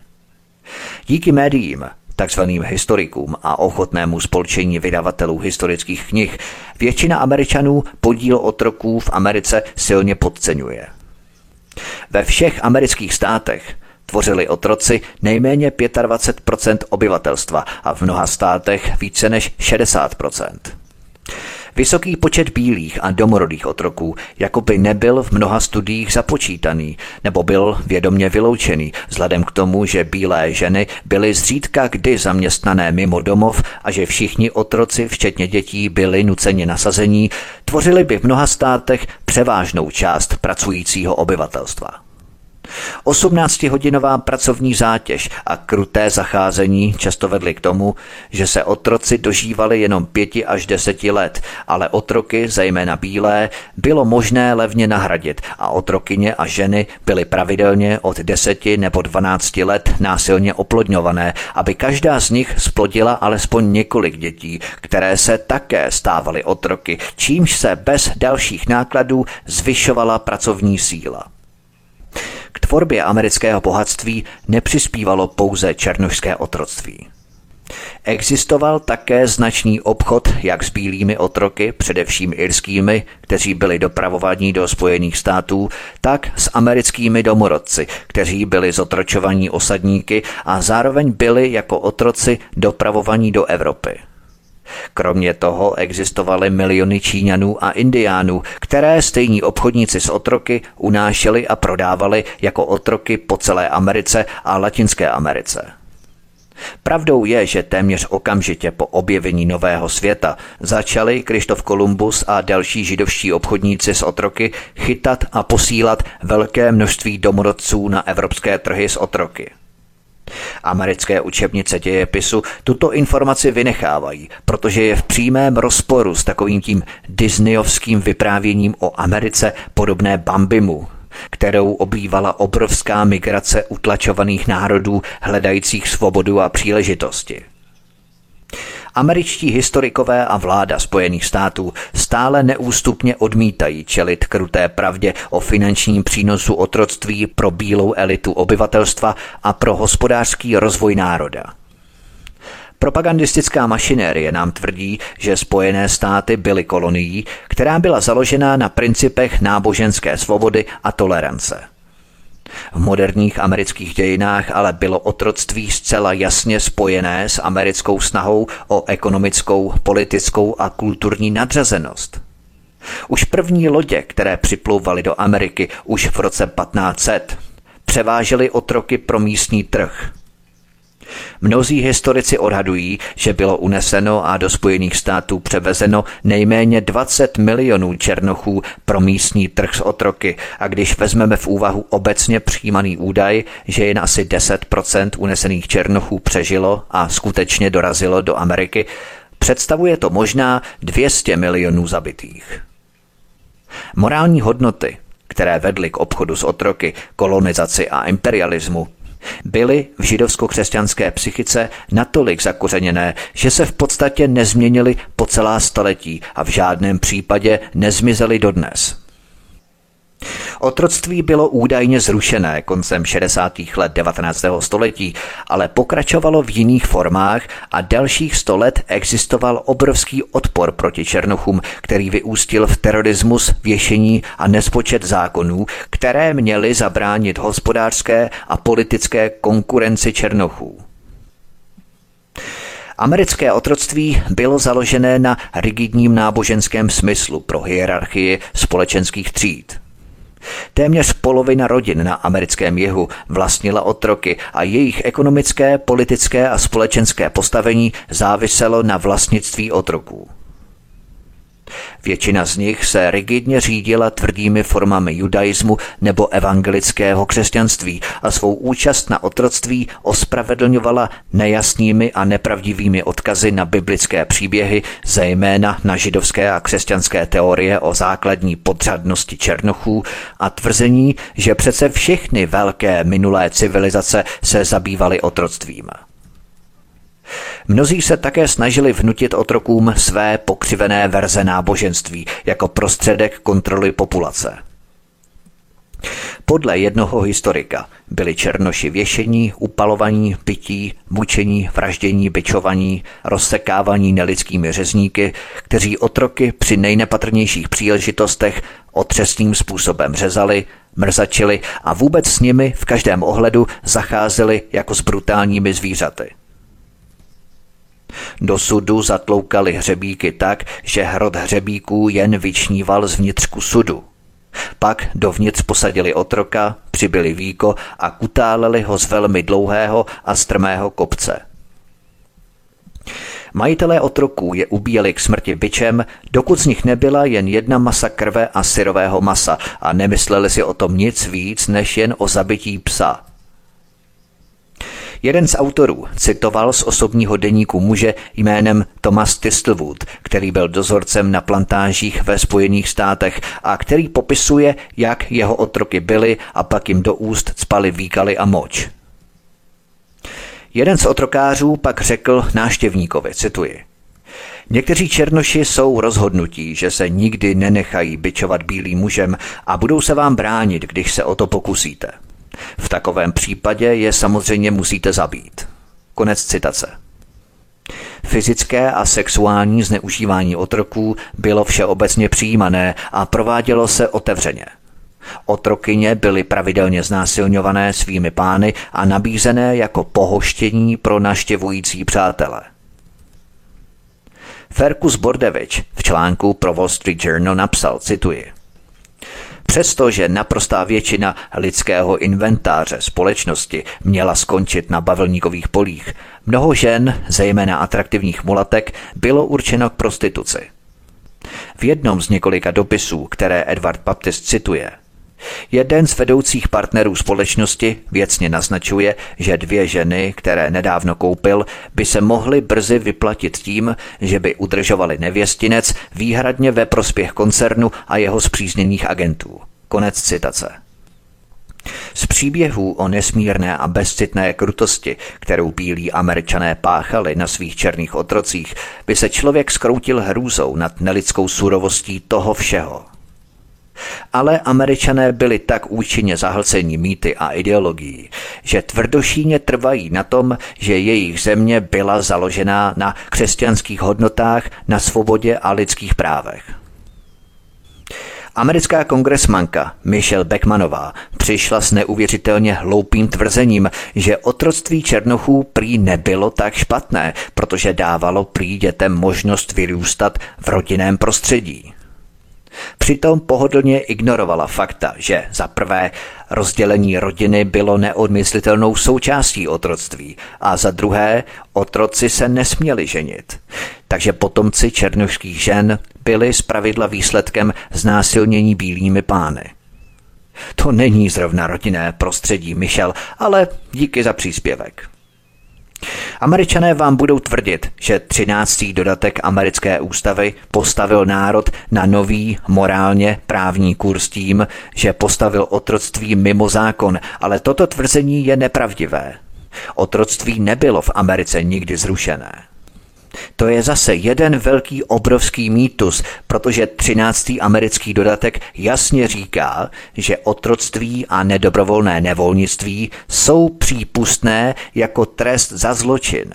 Díky médiím, takzvaným historikům a ochotnému spolčení vydavatelů historických knih, většina Američanů podíl otroků v Americe silně podceňuje. Ve všech amerických státech tvořili otroci nejméně 25% obyvatelstva a v mnoha státech více než 60 Vysoký počet bílých a domorodých otroků jako by nebyl v mnoha studiích započítaný nebo byl vědomně vyloučený, vzhledem k tomu, že bílé ženy byly zřídka kdy zaměstnané mimo domov a že všichni otroci, včetně dětí, byli nuceni nasazení, tvořili by v mnoha státech převážnou část pracujícího obyvatelstva. 18-hodinová pracovní zátěž a kruté zacházení často vedly k tomu, že se otroci dožívali jenom pěti až deseti let, ale otroky, zejména bílé, bylo možné levně nahradit a otrokyně a ženy byly pravidelně od deseti nebo dvanácti let násilně oplodňované, aby každá z nich splodila alespoň několik dětí, které se také stávaly otroky, čímž se bez dalších nákladů zvyšovala pracovní síla. Tvorbě amerického bohatství nepřispívalo pouze černožské otroctví. Existoval také značný obchod jak s bílými otroky, především irskými, kteří byli dopravováni do Spojených států, tak s americkými domorodci, kteří byli zotročovaní osadníky a zároveň byli jako otroci dopravovaní do Evropy. Kromě toho existovaly miliony Číňanů a Indiánů, které stejní obchodníci s otroky unášeli a prodávali jako otroky po celé Americe a Latinské Americe. Pravdou je, že téměř okamžitě po objevení nového světa začali Krištof Kolumbus a další židovští obchodníci s otroky chytat a posílat velké množství domorodců na evropské trhy s otroky. Americké učebnice dějepisu tuto informaci vynechávají, protože je v přímém rozporu s takovým tím disneyovským vyprávěním o Americe podobné Bambimu, kterou obývala obrovská migrace utlačovaných národů hledajících svobodu a příležitosti. Američtí historikové a vláda Spojených států stále neústupně odmítají čelit kruté pravdě o finančním přínosu otroctví pro bílou elitu obyvatelstva a pro hospodářský rozvoj národa. Propagandistická mašinérie nám tvrdí, že Spojené státy byly kolonií, která byla založena na principech náboženské svobody a tolerance. V moderních amerických dějinách ale bylo otroctví zcela jasně spojené s americkou snahou o ekonomickou, politickou a kulturní nadřazenost. Už první lodě, které připlouvaly do Ameriky už v roce 1500, převážely otroky pro místní trh – Mnozí historici odhadují, že bylo uneseno a do Spojených států převezeno nejméně 20 milionů černochů pro místní trh s otroky a když vezmeme v úvahu obecně přijímaný údaj, že jen asi 10% unesených černochů přežilo a skutečně dorazilo do Ameriky, představuje to možná 200 milionů zabitých. Morální hodnoty, které vedly k obchodu s otroky, kolonizaci a imperialismu, byly v židovsko-křesťanské psychice natolik zakořeněné, že se v podstatě nezměnily po celá staletí a v žádném případě nezmizely dodnes. Otroctví bylo údajně zrušené koncem 60. let 19. století, ale pokračovalo v jiných formách a dalších sto let existoval obrovský odpor proti černochům, který vyústil v terorismus, věšení a nespočet zákonů, které měly zabránit hospodářské a politické konkurenci černochů. Americké otroctví bylo založené na rigidním náboženském smyslu pro hierarchii společenských tříd. Téměř polovina rodin na americkém jihu vlastnila otroky a jejich ekonomické, politické a společenské postavení záviselo na vlastnictví otroků. Většina z nich se rigidně řídila tvrdými formami judaismu nebo evangelického křesťanství a svou účast na otroctví ospravedlňovala nejasnými a nepravdivými odkazy na biblické příběhy, zejména na židovské a křesťanské teorie o základní podřadnosti černochů a tvrzení, že přece všechny velké minulé civilizace se zabývaly otroctvím. Mnozí se také snažili vnutit otrokům své pokřivené verze náboženství jako prostředek kontroly populace. Podle jednoho historika byli černoši věšení, upalovaní, pití, mučení, vraždění, byčovaní, rozsekávaní nelidskými řezníky, kteří otroky při nejnepatrnějších příležitostech otřesným způsobem řezali, mrzačili a vůbec s nimi v každém ohledu zacházeli jako s brutálními zvířaty. Do sudu zatloukali hřebíky tak, že hrot hřebíků jen vyčníval z vnitřku sudu. Pak dovnitř posadili otroka, přibili víko a kutáleli ho z velmi dlouhého a strmého kopce. Majitelé otroků je ubíjeli k smrti byčem, dokud z nich nebyla jen jedna masa krve a syrového masa a nemysleli si o tom nic víc než jen o zabití psa – Jeden z autorů citoval z osobního deníku muže jménem Thomas Tistlewood, který byl dozorcem na plantážích ve Spojených státech a který popisuje, jak jeho otroky byly a pak jim do úst spali výkaly a moč. Jeden z otrokářů pak řekl náštěvníkovi, cituji, Někteří černoši jsou rozhodnutí, že se nikdy nenechají byčovat bílým mužem a budou se vám bránit, když se o to pokusíte. V takovém případě je samozřejmě musíte zabít. Konec citace. Fyzické a sexuální zneužívání otroků bylo všeobecně přijímané a provádělo se otevřeně. Otrokyně byly pravidelně znásilňované svými pány a nabízené jako pohoštění pro naštěvující přátele. Ferkus Bordevič v článku pro Wall Street Journal napsal, cituji, Přestože naprostá většina lidského inventáře společnosti měla skončit na bavlníkových polích, mnoho žen, zejména atraktivních mulatek, bylo určeno k prostituci. V jednom z několika dopisů, které Edward Baptist cituje, Jeden z vedoucích partnerů společnosti věcně naznačuje, že dvě ženy, které nedávno koupil, by se mohly brzy vyplatit tím, že by udržovali nevěstinec výhradně ve prospěch koncernu a jeho zpřízněných agentů. Konec citace. Z příběhů o nesmírné a bezcitné krutosti, kterou bílí američané páchali na svých černých otrocích, by se člověk skroutil hrůzou nad nelidskou surovostí toho všeho – ale američané byli tak účinně zahlceni mýty a ideologií, že tvrdošíně trvají na tom, že jejich země byla založená na křesťanských hodnotách, na svobodě a lidských právech. Americká kongresmanka Michelle Beckmanová přišla s neuvěřitelně hloupým tvrzením, že otroctví černochů prý nebylo tak špatné, protože dávalo prý dětem možnost vyrůstat v rodinném prostředí. Přitom pohodlně ignorovala fakta, že za prvé rozdělení rodiny bylo neodmyslitelnou součástí otroctví a za druhé otroci se nesměli ženit. Takže potomci černošských žen byli zpravidla výsledkem znásilnění bílými pány. To není zrovna rodinné prostředí, Michel, ale díky za příspěvek. Američané vám budou tvrdit, že 13. dodatek americké ústavy postavil národ na nový morálně právní kurz tím, že postavil otroctví mimo zákon, ale toto tvrzení je nepravdivé. Otroctví nebylo v Americe nikdy zrušené. To je zase jeden velký obrovský mýtus, protože 13. americký dodatek jasně říká, že otroctví a nedobrovolné nevolnictví jsou přípustné jako trest za zločin.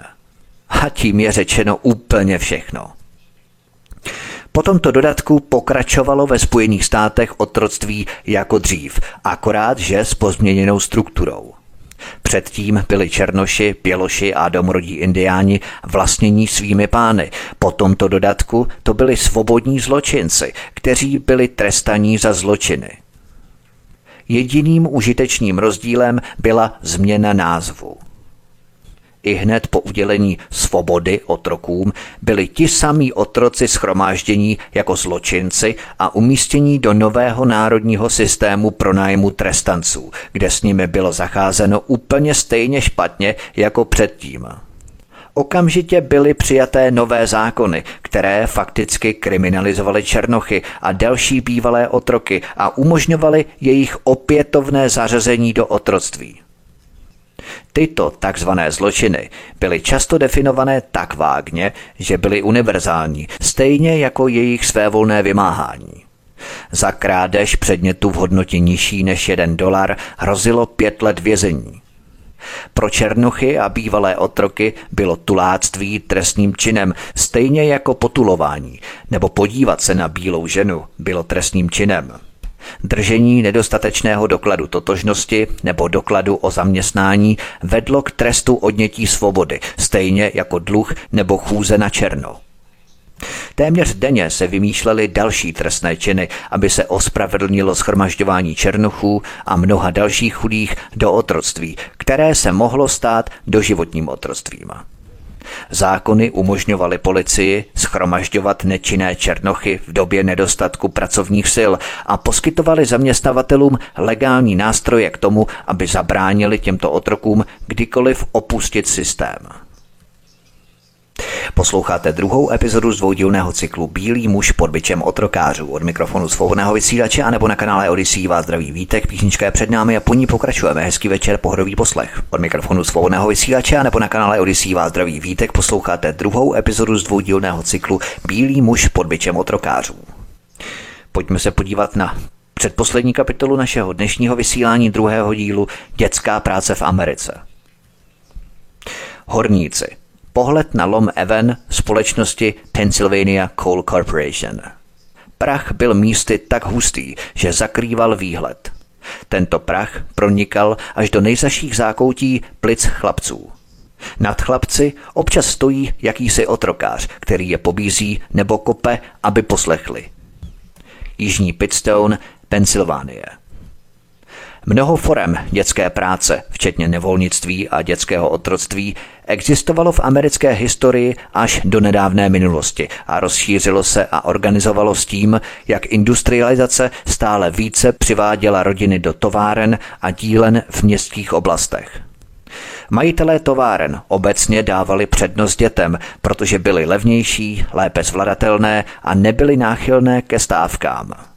A tím je řečeno úplně všechno. Po tomto dodatku pokračovalo ve Spojených státech otroctví jako dřív, akorát že s pozměněnou strukturou. Předtím byli černoši, pěloši a domorodí indiáni vlastnění svými pány. Po tomto dodatku to byli svobodní zločinci, kteří byli trestaní za zločiny. Jediným užitečným rozdílem byla změna názvu. I hned po udělení svobody otrokům byli ti samí otroci schromáždění jako zločinci a umístění do nového národního systému pronájmu trestanců, kde s nimi bylo zacházeno úplně stejně špatně jako předtím. Okamžitě byly přijaté nové zákony, které fakticky kriminalizovaly černochy a další bývalé otroky a umožňovaly jejich opětovné zařazení do otroctví. Tyto takzvané zločiny byly často definované tak vágně, že byly univerzální, stejně jako jejich svévolné vymáhání. Za krádež předmětu v hodnotě nižší než jeden dolar hrozilo pět let vězení. Pro černochy a bývalé otroky bylo tuláctví trestným činem, stejně jako potulování, nebo podívat se na bílou ženu bylo trestným činem. Držení nedostatečného dokladu totožnosti nebo dokladu o zaměstnání vedlo k trestu odnětí svobody, stejně jako dluh nebo chůze na černo. Téměř denně se vymýšlely další trestné činy, aby se ospravedlnilo schromažďování černochů a mnoha dalších chudých do otroctví, které se mohlo stát doživotním otroctvím. Zákony umožňovaly policii schromažďovat nečinné černochy v době nedostatku pracovních sil a poskytovali zaměstnavatelům legální nástroje k tomu, aby zabránili těmto otrokům kdykoliv opustit systém. Posloucháte druhou epizodu z dvoudílného cyklu Bílý muž pod byčem otrokářů. Od mikrofonu svobodného vysílače a nebo na kanále Odyssey vás zdraví vítek, písnička je před námi a po ní pokračujeme. Hezký večer, pohodový poslech. Od mikrofonu svobodného vysílače a nebo na kanále Odyssey vás zdraví vítek, posloucháte druhou epizodu z dvoudílného cyklu Bílý muž pod byčem otrokářů. Pojďme se podívat na předposlední kapitolu našeho dnešního vysílání druhého dílu Dětská práce v Americe. Horníci – Pohled na lom Even společnosti Pennsylvania Coal Corporation. Prach byl místy tak hustý, že zakrýval výhled. Tento prach pronikal až do nejzaších zákoutí plic chlapců. Nad chlapci občas stojí jakýsi otrokář, který je pobízí nebo kope, aby poslechli. Jižní Pitstone, Pensylvánie. Mnoho forem dětské práce, včetně nevolnictví a dětského otroctví, existovalo v americké historii až do nedávné minulosti a rozšířilo se a organizovalo s tím, jak industrializace stále více přiváděla rodiny do továren a dílen v městských oblastech. Majitelé továren obecně dávali přednost dětem, protože byly levnější, lépe zvladatelné a nebyly náchylné ke stávkám.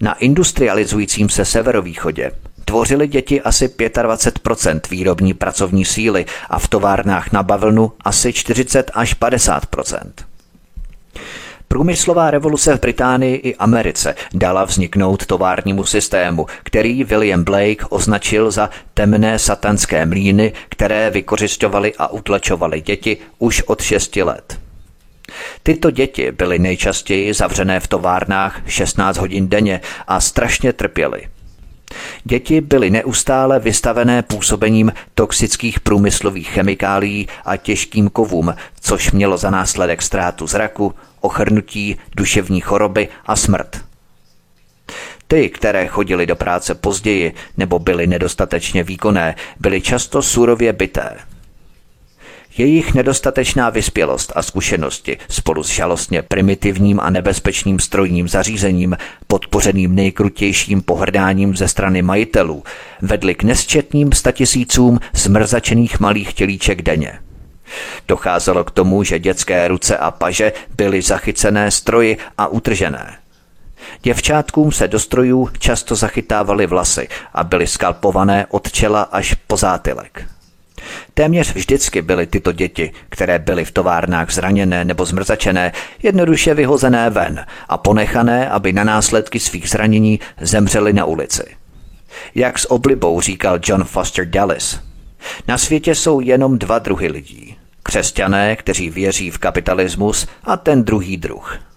Na industrializujícím se severovýchodě tvořili děti asi 25% výrobní pracovní síly a v továrnách na bavlnu asi 40 až 50% Průmyslová revoluce v Británii i Americe dala vzniknout továrnímu systému, který William Blake označil za temné satanské mlíny, které vykořišťovaly a utlačovaly děti už od 6 let. Tyto děti byly nejčastěji zavřené v továrnách 16 hodin denně a strašně trpěly. Děti byly neustále vystavené působením toxických průmyslových chemikálií a těžkým kovům, což mělo za následek ztrátu zraku, ochrnutí, duševní choroby a smrt. Ty, které chodili do práce později nebo byly nedostatečně výkonné, byly často surově byté – jejich nedostatečná vyspělost a zkušenosti spolu s žalostně primitivním a nebezpečným strojním zařízením, podpořeným nejkrutějším pohrdáním ze strany majitelů, vedly k nesčetným statisícům zmrzačených malých tělíček denně. Docházelo k tomu, že dětské ruce a paže byly zachycené stroji a utržené. Děvčátkům se do strojů často zachytávaly vlasy a byly skalpované od čela až po zátylek. Téměř vždycky byly tyto děti, které byly v továrnách zraněné nebo zmrzačené, jednoduše vyhozené ven a ponechané, aby na následky svých zranění zemřely na ulici. Jak s oblibou říkal John Foster Dulles, na světě jsou jenom dva druhy lidí. Křesťané, kteří věří v kapitalismus a ten druhý druh –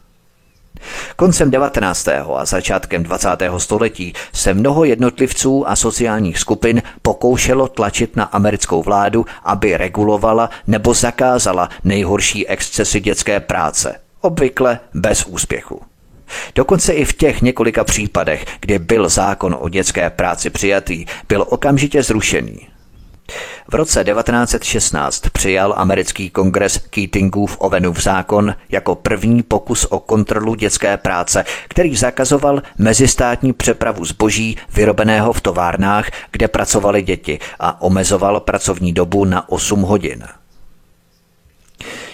Koncem 19. a začátkem 20. století se mnoho jednotlivců a sociálních skupin pokoušelo tlačit na americkou vládu, aby regulovala nebo zakázala nejhorší excesy dětské práce, obvykle bez úspěchu. Dokonce i v těch několika případech, kdy byl zákon o dětské práci přijatý, byl okamžitě zrušený. V roce 1916 přijal americký kongres Keatingův Ovenův zákon jako první pokus o kontrolu dětské práce, který zakazoval mezistátní přepravu zboží vyrobeného v továrnách, kde pracovaly děti a omezoval pracovní dobu na 8 hodin.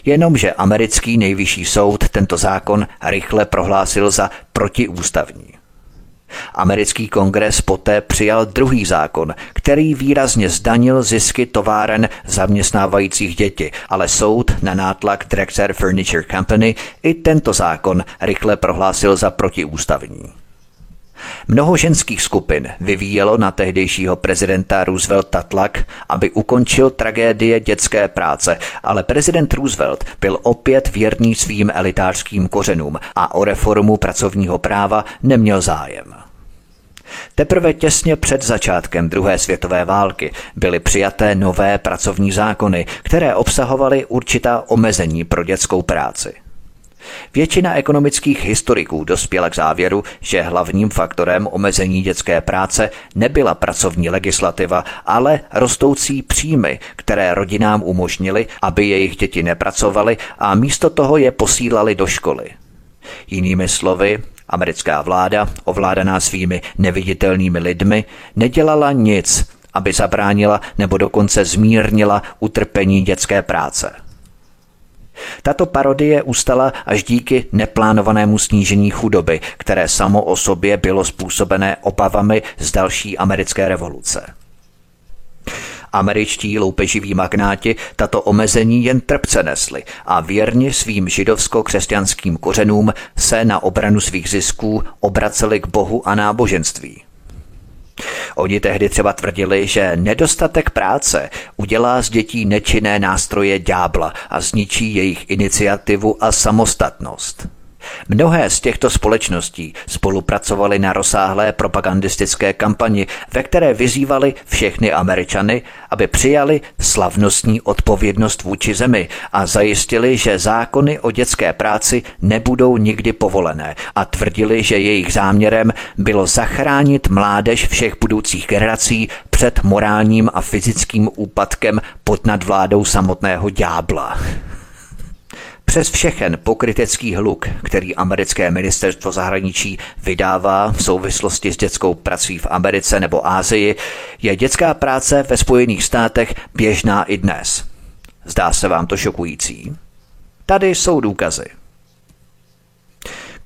Jenomže americký nejvyšší soud tento zákon rychle prohlásil za protiústavní. Americký kongres poté přijal druhý zákon, který výrazně zdanil zisky továren zaměstnávajících děti, ale soud na nátlak Drexel Furniture Company i tento zákon rychle prohlásil za protiústavní. Mnoho ženských skupin vyvíjelo na tehdejšího prezidenta Roosevelta tlak, aby ukončil tragédie dětské práce, ale prezident Roosevelt byl opět věrný svým elitářským kořenům a o reformu pracovního práva neměl zájem. Teprve těsně před začátkem druhé světové války byly přijaté nové pracovní zákony, které obsahovaly určitá omezení pro dětskou práci. Většina ekonomických historiků dospěla k závěru, že hlavním faktorem omezení dětské práce nebyla pracovní legislativa, ale rostoucí příjmy, které rodinám umožnily, aby jejich děti nepracovaly a místo toho je posílali do školy. Jinými slovy, americká vláda, ovládaná svými neviditelnými lidmi, nedělala nic, aby zabránila nebo dokonce zmírnila utrpení dětské práce. Tato parodie ustala až díky neplánovanému snížení chudoby, které samo o sobě bylo způsobené obavami z další americké revoluce. Američtí loupeživí magnáti tato omezení jen trpce nesli a věrně svým židovsko-křesťanským kořenům se na obranu svých zisků obraceli k Bohu a náboženství. Oni tehdy třeba tvrdili, že nedostatek práce udělá z dětí nečinné nástroje ďábla a zničí jejich iniciativu a samostatnost. Mnohé z těchto společností spolupracovaly na rozsáhlé propagandistické kampani, ve které vyzývali všechny Američany, aby přijali slavnostní odpovědnost vůči zemi a zajistili, že zákony o dětské práci nebudou nikdy povolené a tvrdili, že jejich záměrem bylo zachránit mládež všech budoucích generací před morálním a fyzickým úpadkem pod nadvládou samotného ďábla. Přes všechen pokrytecký hluk, který americké ministerstvo zahraničí vydává v souvislosti s dětskou prací v Americe nebo Ázii, je dětská práce ve Spojených státech běžná i dnes. Zdá se vám to šokující? Tady jsou důkazy.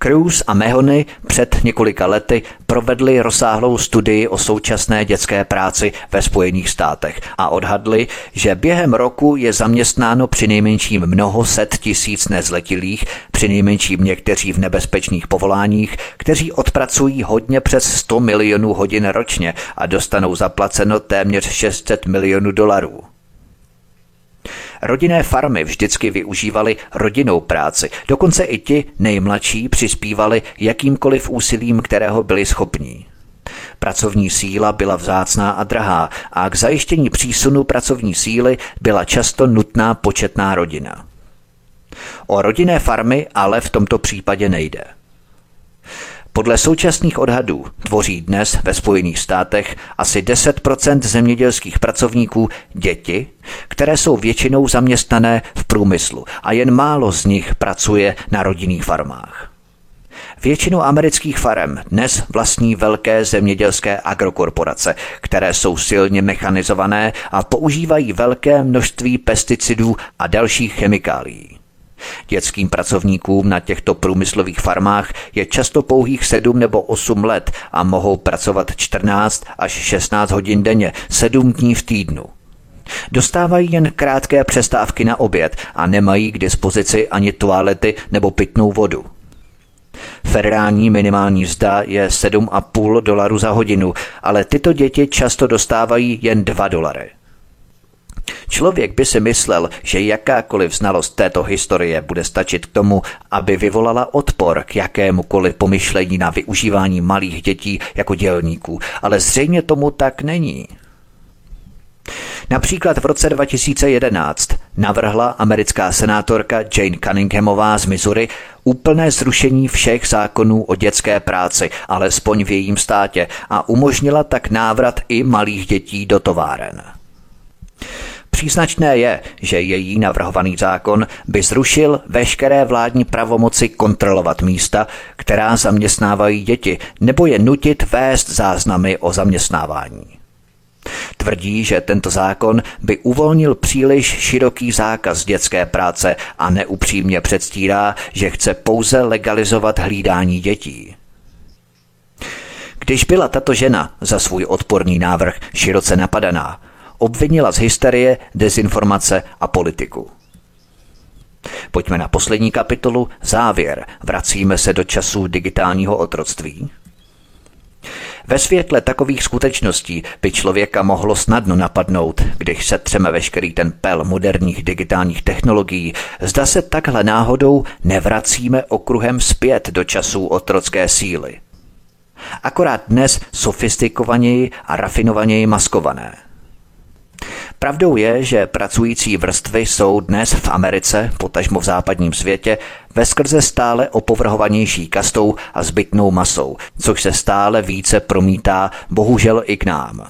Cruz a Mahony před několika lety provedli rozsáhlou studii o současné dětské práci ve Spojených státech a odhadli, že během roku je zaměstnáno přinejmenším mnoho set tisíc nezletilých, přinejmenším někteří v nebezpečných povoláních, kteří odpracují hodně přes 100 milionů hodin ročně a dostanou zaplaceno téměř 600 milionů dolarů. Rodinné farmy vždycky využívaly rodinnou práci, dokonce i ti nejmladší přispívali jakýmkoliv úsilím, kterého byli schopní. Pracovní síla byla vzácná a drahá a k zajištění přísunu pracovní síly byla často nutná početná rodina. O rodinné farmy ale v tomto případě nejde. Podle současných odhadů tvoří dnes ve Spojených státech asi 10% zemědělských pracovníků děti, které jsou většinou zaměstnané v průmyslu a jen málo z nich pracuje na rodinných farmách. Většinu amerických farem dnes vlastní velké zemědělské agrokorporace, které jsou silně mechanizované a používají velké množství pesticidů a dalších chemikálií. Dětským pracovníkům na těchto průmyslových farmách je často pouhých 7 nebo 8 let a mohou pracovat 14 až 16 hodin denně, 7 dní v týdnu. Dostávají jen krátké přestávky na oběd a nemají k dispozici ani toalety nebo pitnou vodu. Federální minimální zda je 7,5 dolaru za hodinu, ale tyto děti často dostávají jen 2 dolary. Člověk by si myslel, že jakákoliv znalost této historie bude stačit k tomu, aby vyvolala odpor k jakémukoliv pomyšlení na využívání malých dětí jako dělníků, ale zřejmě tomu tak není. Například v roce 2011 navrhla americká senátorka Jane Cunninghamová z Missouri úplné zrušení všech zákonů o dětské práci, alespoň v jejím státě, a umožnila tak návrat i malých dětí do továren. Příznačné je, že její navrhovaný zákon by zrušil veškeré vládní pravomoci kontrolovat místa, která zaměstnávají děti, nebo je nutit vést záznamy o zaměstnávání. Tvrdí, že tento zákon by uvolnil příliš široký zákaz dětské práce a neupřímně předstírá, že chce pouze legalizovat hlídání dětí. Když byla tato žena za svůj odporný návrh široce napadaná, obvinila z hysterie, dezinformace a politiku. Pojďme na poslední kapitolu, závěr. Vracíme se do času digitálního otroctví. Ve světle takových skutečností by člověka mohlo snadno napadnout, když se třeme veškerý ten pel moderních digitálních technologií, zda se takhle náhodou nevracíme okruhem zpět do časů otrocké síly. Akorát dnes sofistikovaněji a rafinovaněji maskované. Pravdou je, že pracující vrstvy jsou dnes v Americe, potažmo v západním světě, ve skrze stále opovrhovanější kastou a zbytnou masou, což se stále více promítá bohužel i k nám.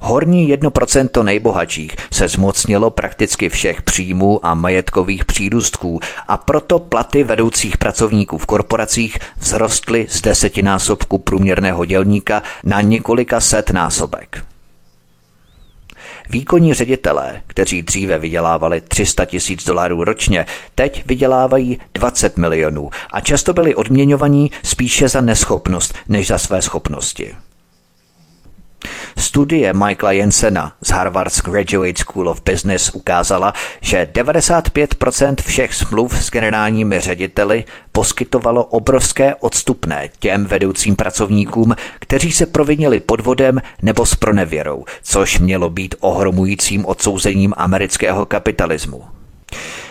Horní 1% nejbohatších se zmocnilo prakticky všech příjmů a majetkových přírůstků a proto platy vedoucích pracovníků v korporacích vzrostly z desetinásobku průměrného dělníka na několika set násobek. Výkonní ředitelé, kteří dříve vydělávali 300 tisíc dolarů ročně, teď vydělávají 20 milionů a často byli odměňovaní spíše za neschopnost než za své schopnosti. Studie Michaela Jensena z Harvard's Graduate School of Business ukázala, že 95% všech smluv s generálními řediteli poskytovalo obrovské odstupné těm vedoucím pracovníkům, kteří se provinili podvodem nebo s pronevěrou, což mělo být ohromujícím odsouzením amerického kapitalismu.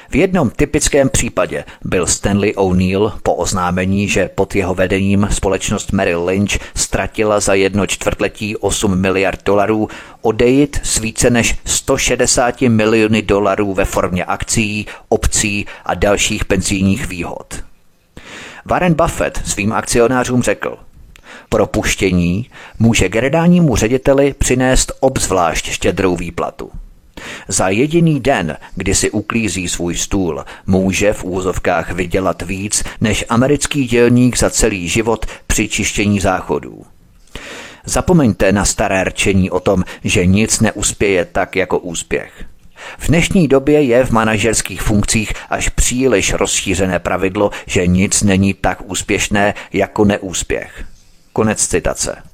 V jednom typickém případě byl Stanley O'Neill po oznámení, že pod jeho vedením společnost Merrill Lynch ztratila za jedno čtvrtletí 8 miliard dolarů, odejít s více než 160 miliony dolarů ve formě akcí, opcí a dalších penzijních výhod. Warren Buffett svým akcionářům řekl – Propuštění může generálnímu řediteli přinést obzvlášť štědrou výplatu. Za jediný den, kdy si uklízí svůj stůl, může v úzovkách vydělat víc než americký dělník za celý život při čištění záchodů. Zapomeňte na staré rčení o tom, že nic neuspěje tak jako úspěch. V dnešní době je v manažerských funkcích až příliš rozšířené pravidlo, že nic není tak úspěšné jako neúspěch. Konec citace.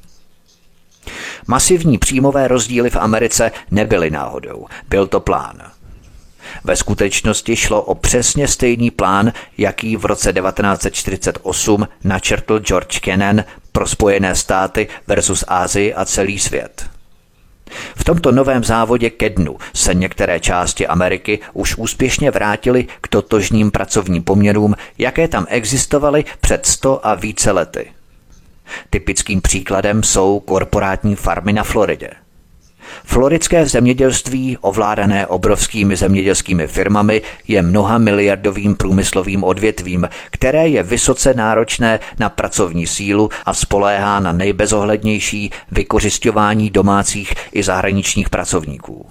Masivní příjmové rozdíly v Americe nebyly náhodou, byl to plán. Ve skutečnosti šlo o přesně stejný plán, jaký v roce 1948 načrtl George Kennan pro Spojené státy versus Ázii a celý svět. V tomto novém závodě ke dnu se některé části Ameriky už úspěšně vrátily k totožným pracovním poměrům, jaké tam existovaly před 100 a více lety. Typickým příkladem jsou korporátní farmy na Floridě. Floridské zemědělství, ovládané obrovskými zemědělskými firmami, je mnoha miliardovým průmyslovým odvětvím, které je vysoce náročné na pracovní sílu a spoléhá na nejbezohlednější vykořišťování domácích i zahraničních pracovníků.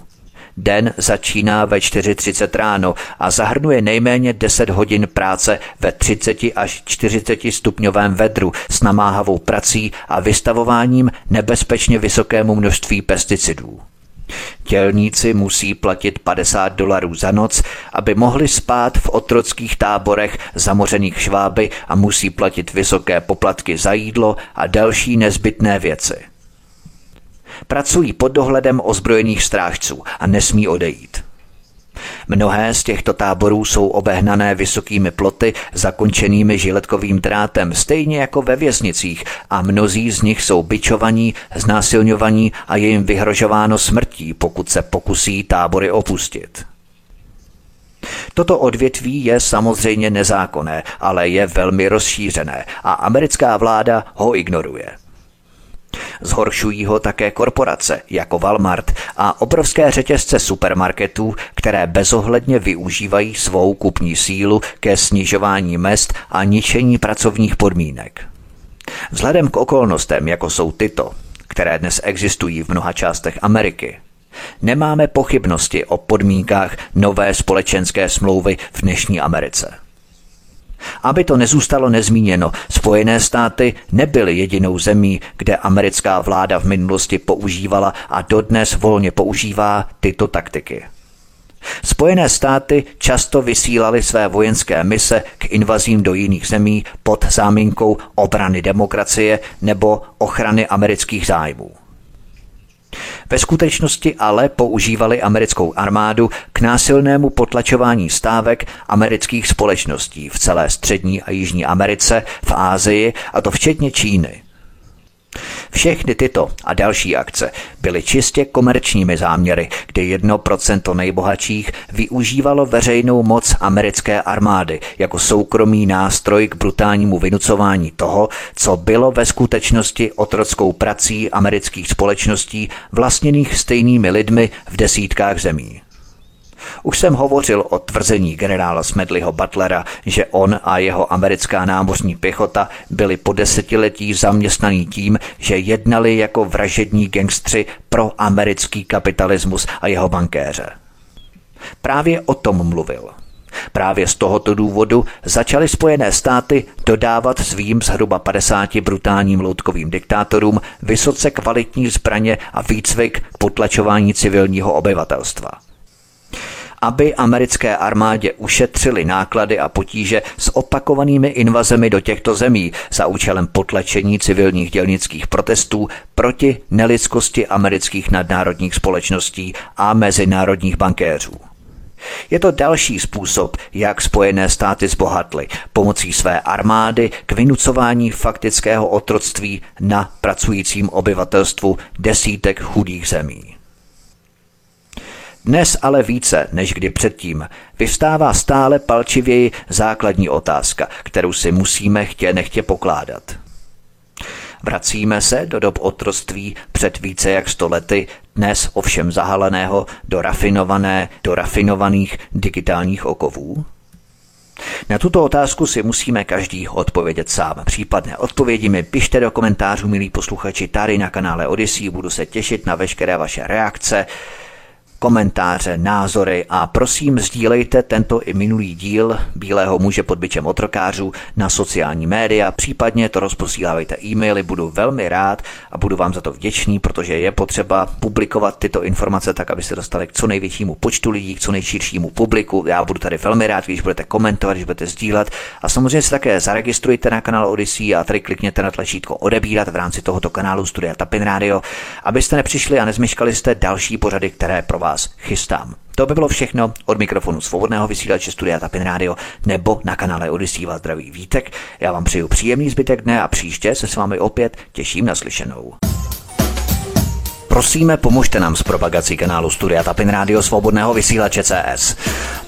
Den začíná ve 4.30 ráno a zahrnuje nejméně 10 hodin práce ve 30 až 40 stupňovém vedru s namáhavou prací a vystavováním nebezpečně vysokému množství pesticidů. Tělníci musí platit 50 dolarů za noc, aby mohli spát v otrockých táborech zamořených šváby a musí platit vysoké poplatky za jídlo a další nezbytné věci. Pracují pod dohledem ozbrojených strážců a nesmí odejít. Mnohé z těchto táborů jsou obehnané vysokými ploty zakončenými žiletkovým drátem, stejně jako ve věznicích a mnozí z nich jsou byčovaní, znásilňovaní a je jim vyhrožováno smrtí, pokud se pokusí tábory opustit. Toto odvětví je samozřejmě nezákonné, ale je velmi rozšířené a americká vláda ho ignoruje. Zhoršují ho také korporace jako Walmart a obrovské řetězce supermarketů, které bezohledně využívají svou kupní sílu ke snižování mest a ničení pracovních podmínek. Vzhledem k okolnostem, jako jsou tyto, které dnes existují v mnoha částech Ameriky, nemáme pochybnosti o podmínkách nové společenské smlouvy v dnešní Americe. Aby to nezůstalo nezmíněno, Spojené státy nebyly jedinou zemí, kde americká vláda v minulosti používala a dodnes volně používá tyto taktiky. Spojené státy často vysílaly své vojenské mise k invazím do jiných zemí pod záminkou obrany demokracie nebo ochrany amerických zájmů. Ve skutečnosti ale používali americkou armádu k násilnému potlačování stávek amerických společností v celé střední a jižní Americe, v Ázii a to včetně Číny. Všechny tyto a další akce byly čistě komerčními záměry, kdy 1% nejbohatších využívalo veřejnou moc americké armády jako soukromý nástroj k brutálnímu vynucování toho, co bylo ve skutečnosti otrockou prací amerických společností vlastněných stejnými lidmi v desítkách zemí. Už jsem hovořil o tvrzení generála Smedleyho Butlera, že on a jeho americká námořní pěchota byli po desetiletí zaměstnaní tím, že jednali jako vražední gangstři pro americký kapitalismus a jeho bankéře. Právě o tom mluvil. Právě z tohoto důvodu začaly Spojené státy dodávat svým zhruba 50 brutálním loutkovým diktátorům vysoce kvalitní zbraně a výcvik potlačování civilního obyvatelstva aby americké armádě ušetřili náklady a potíže s opakovanými invazemi do těchto zemí za účelem potlačení civilních dělnických protestů proti nelidskosti amerických nadnárodních společností a mezinárodních bankéřů. Je to další způsob, jak Spojené státy zbohatly pomocí své armády k vynucování faktického otroctví na pracujícím obyvatelstvu desítek chudých zemí. Dnes ale více než kdy předtím vyvstává stále palčivěji základní otázka, kterou si musíme chtě nechtě pokládat. Vracíme se do dob otroství před více jak sto lety, dnes ovšem zahaleného do rafinované, do rafinovaných digitálních okovů? Na tuto otázku si musíme každý odpovědět sám. Případné odpovědi mi pište do komentářů, milí posluchači, tady na kanále Odyssey. Budu se těšit na veškeré vaše reakce komentáře, názory a prosím sdílejte tento i minulý díl Bílého muže pod byčem otrokářů na sociální média, případně to rozposílávejte e-maily, budu velmi rád a budu vám za to vděčný, protože je potřeba publikovat tyto informace tak, aby se dostali k co největšímu počtu lidí, k co nejširšímu publiku. Já budu tady velmi rád, když budete komentovat, když budete sdílet a samozřejmě se také zaregistrujte na kanál Odyssey a tady klikněte na tlačítko odebírat v rámci tohoto kanálu Studia Tapin Radio, abyste nepřišli a nezmeškali jste další pořady, které pro vás vás chystám. To by bylo všechno od mikrofonu svobodného vysílače Studia Tapin Radio nebo na kanále Odisí vás zdraví Vítek. Já vám přeju příjemný zbytek dne a příště se s vámi opět těším na slyšenou. Prosíme, pomožte nám s propagací kanálu Studia Tapin Radio Svobodného vysílače CS.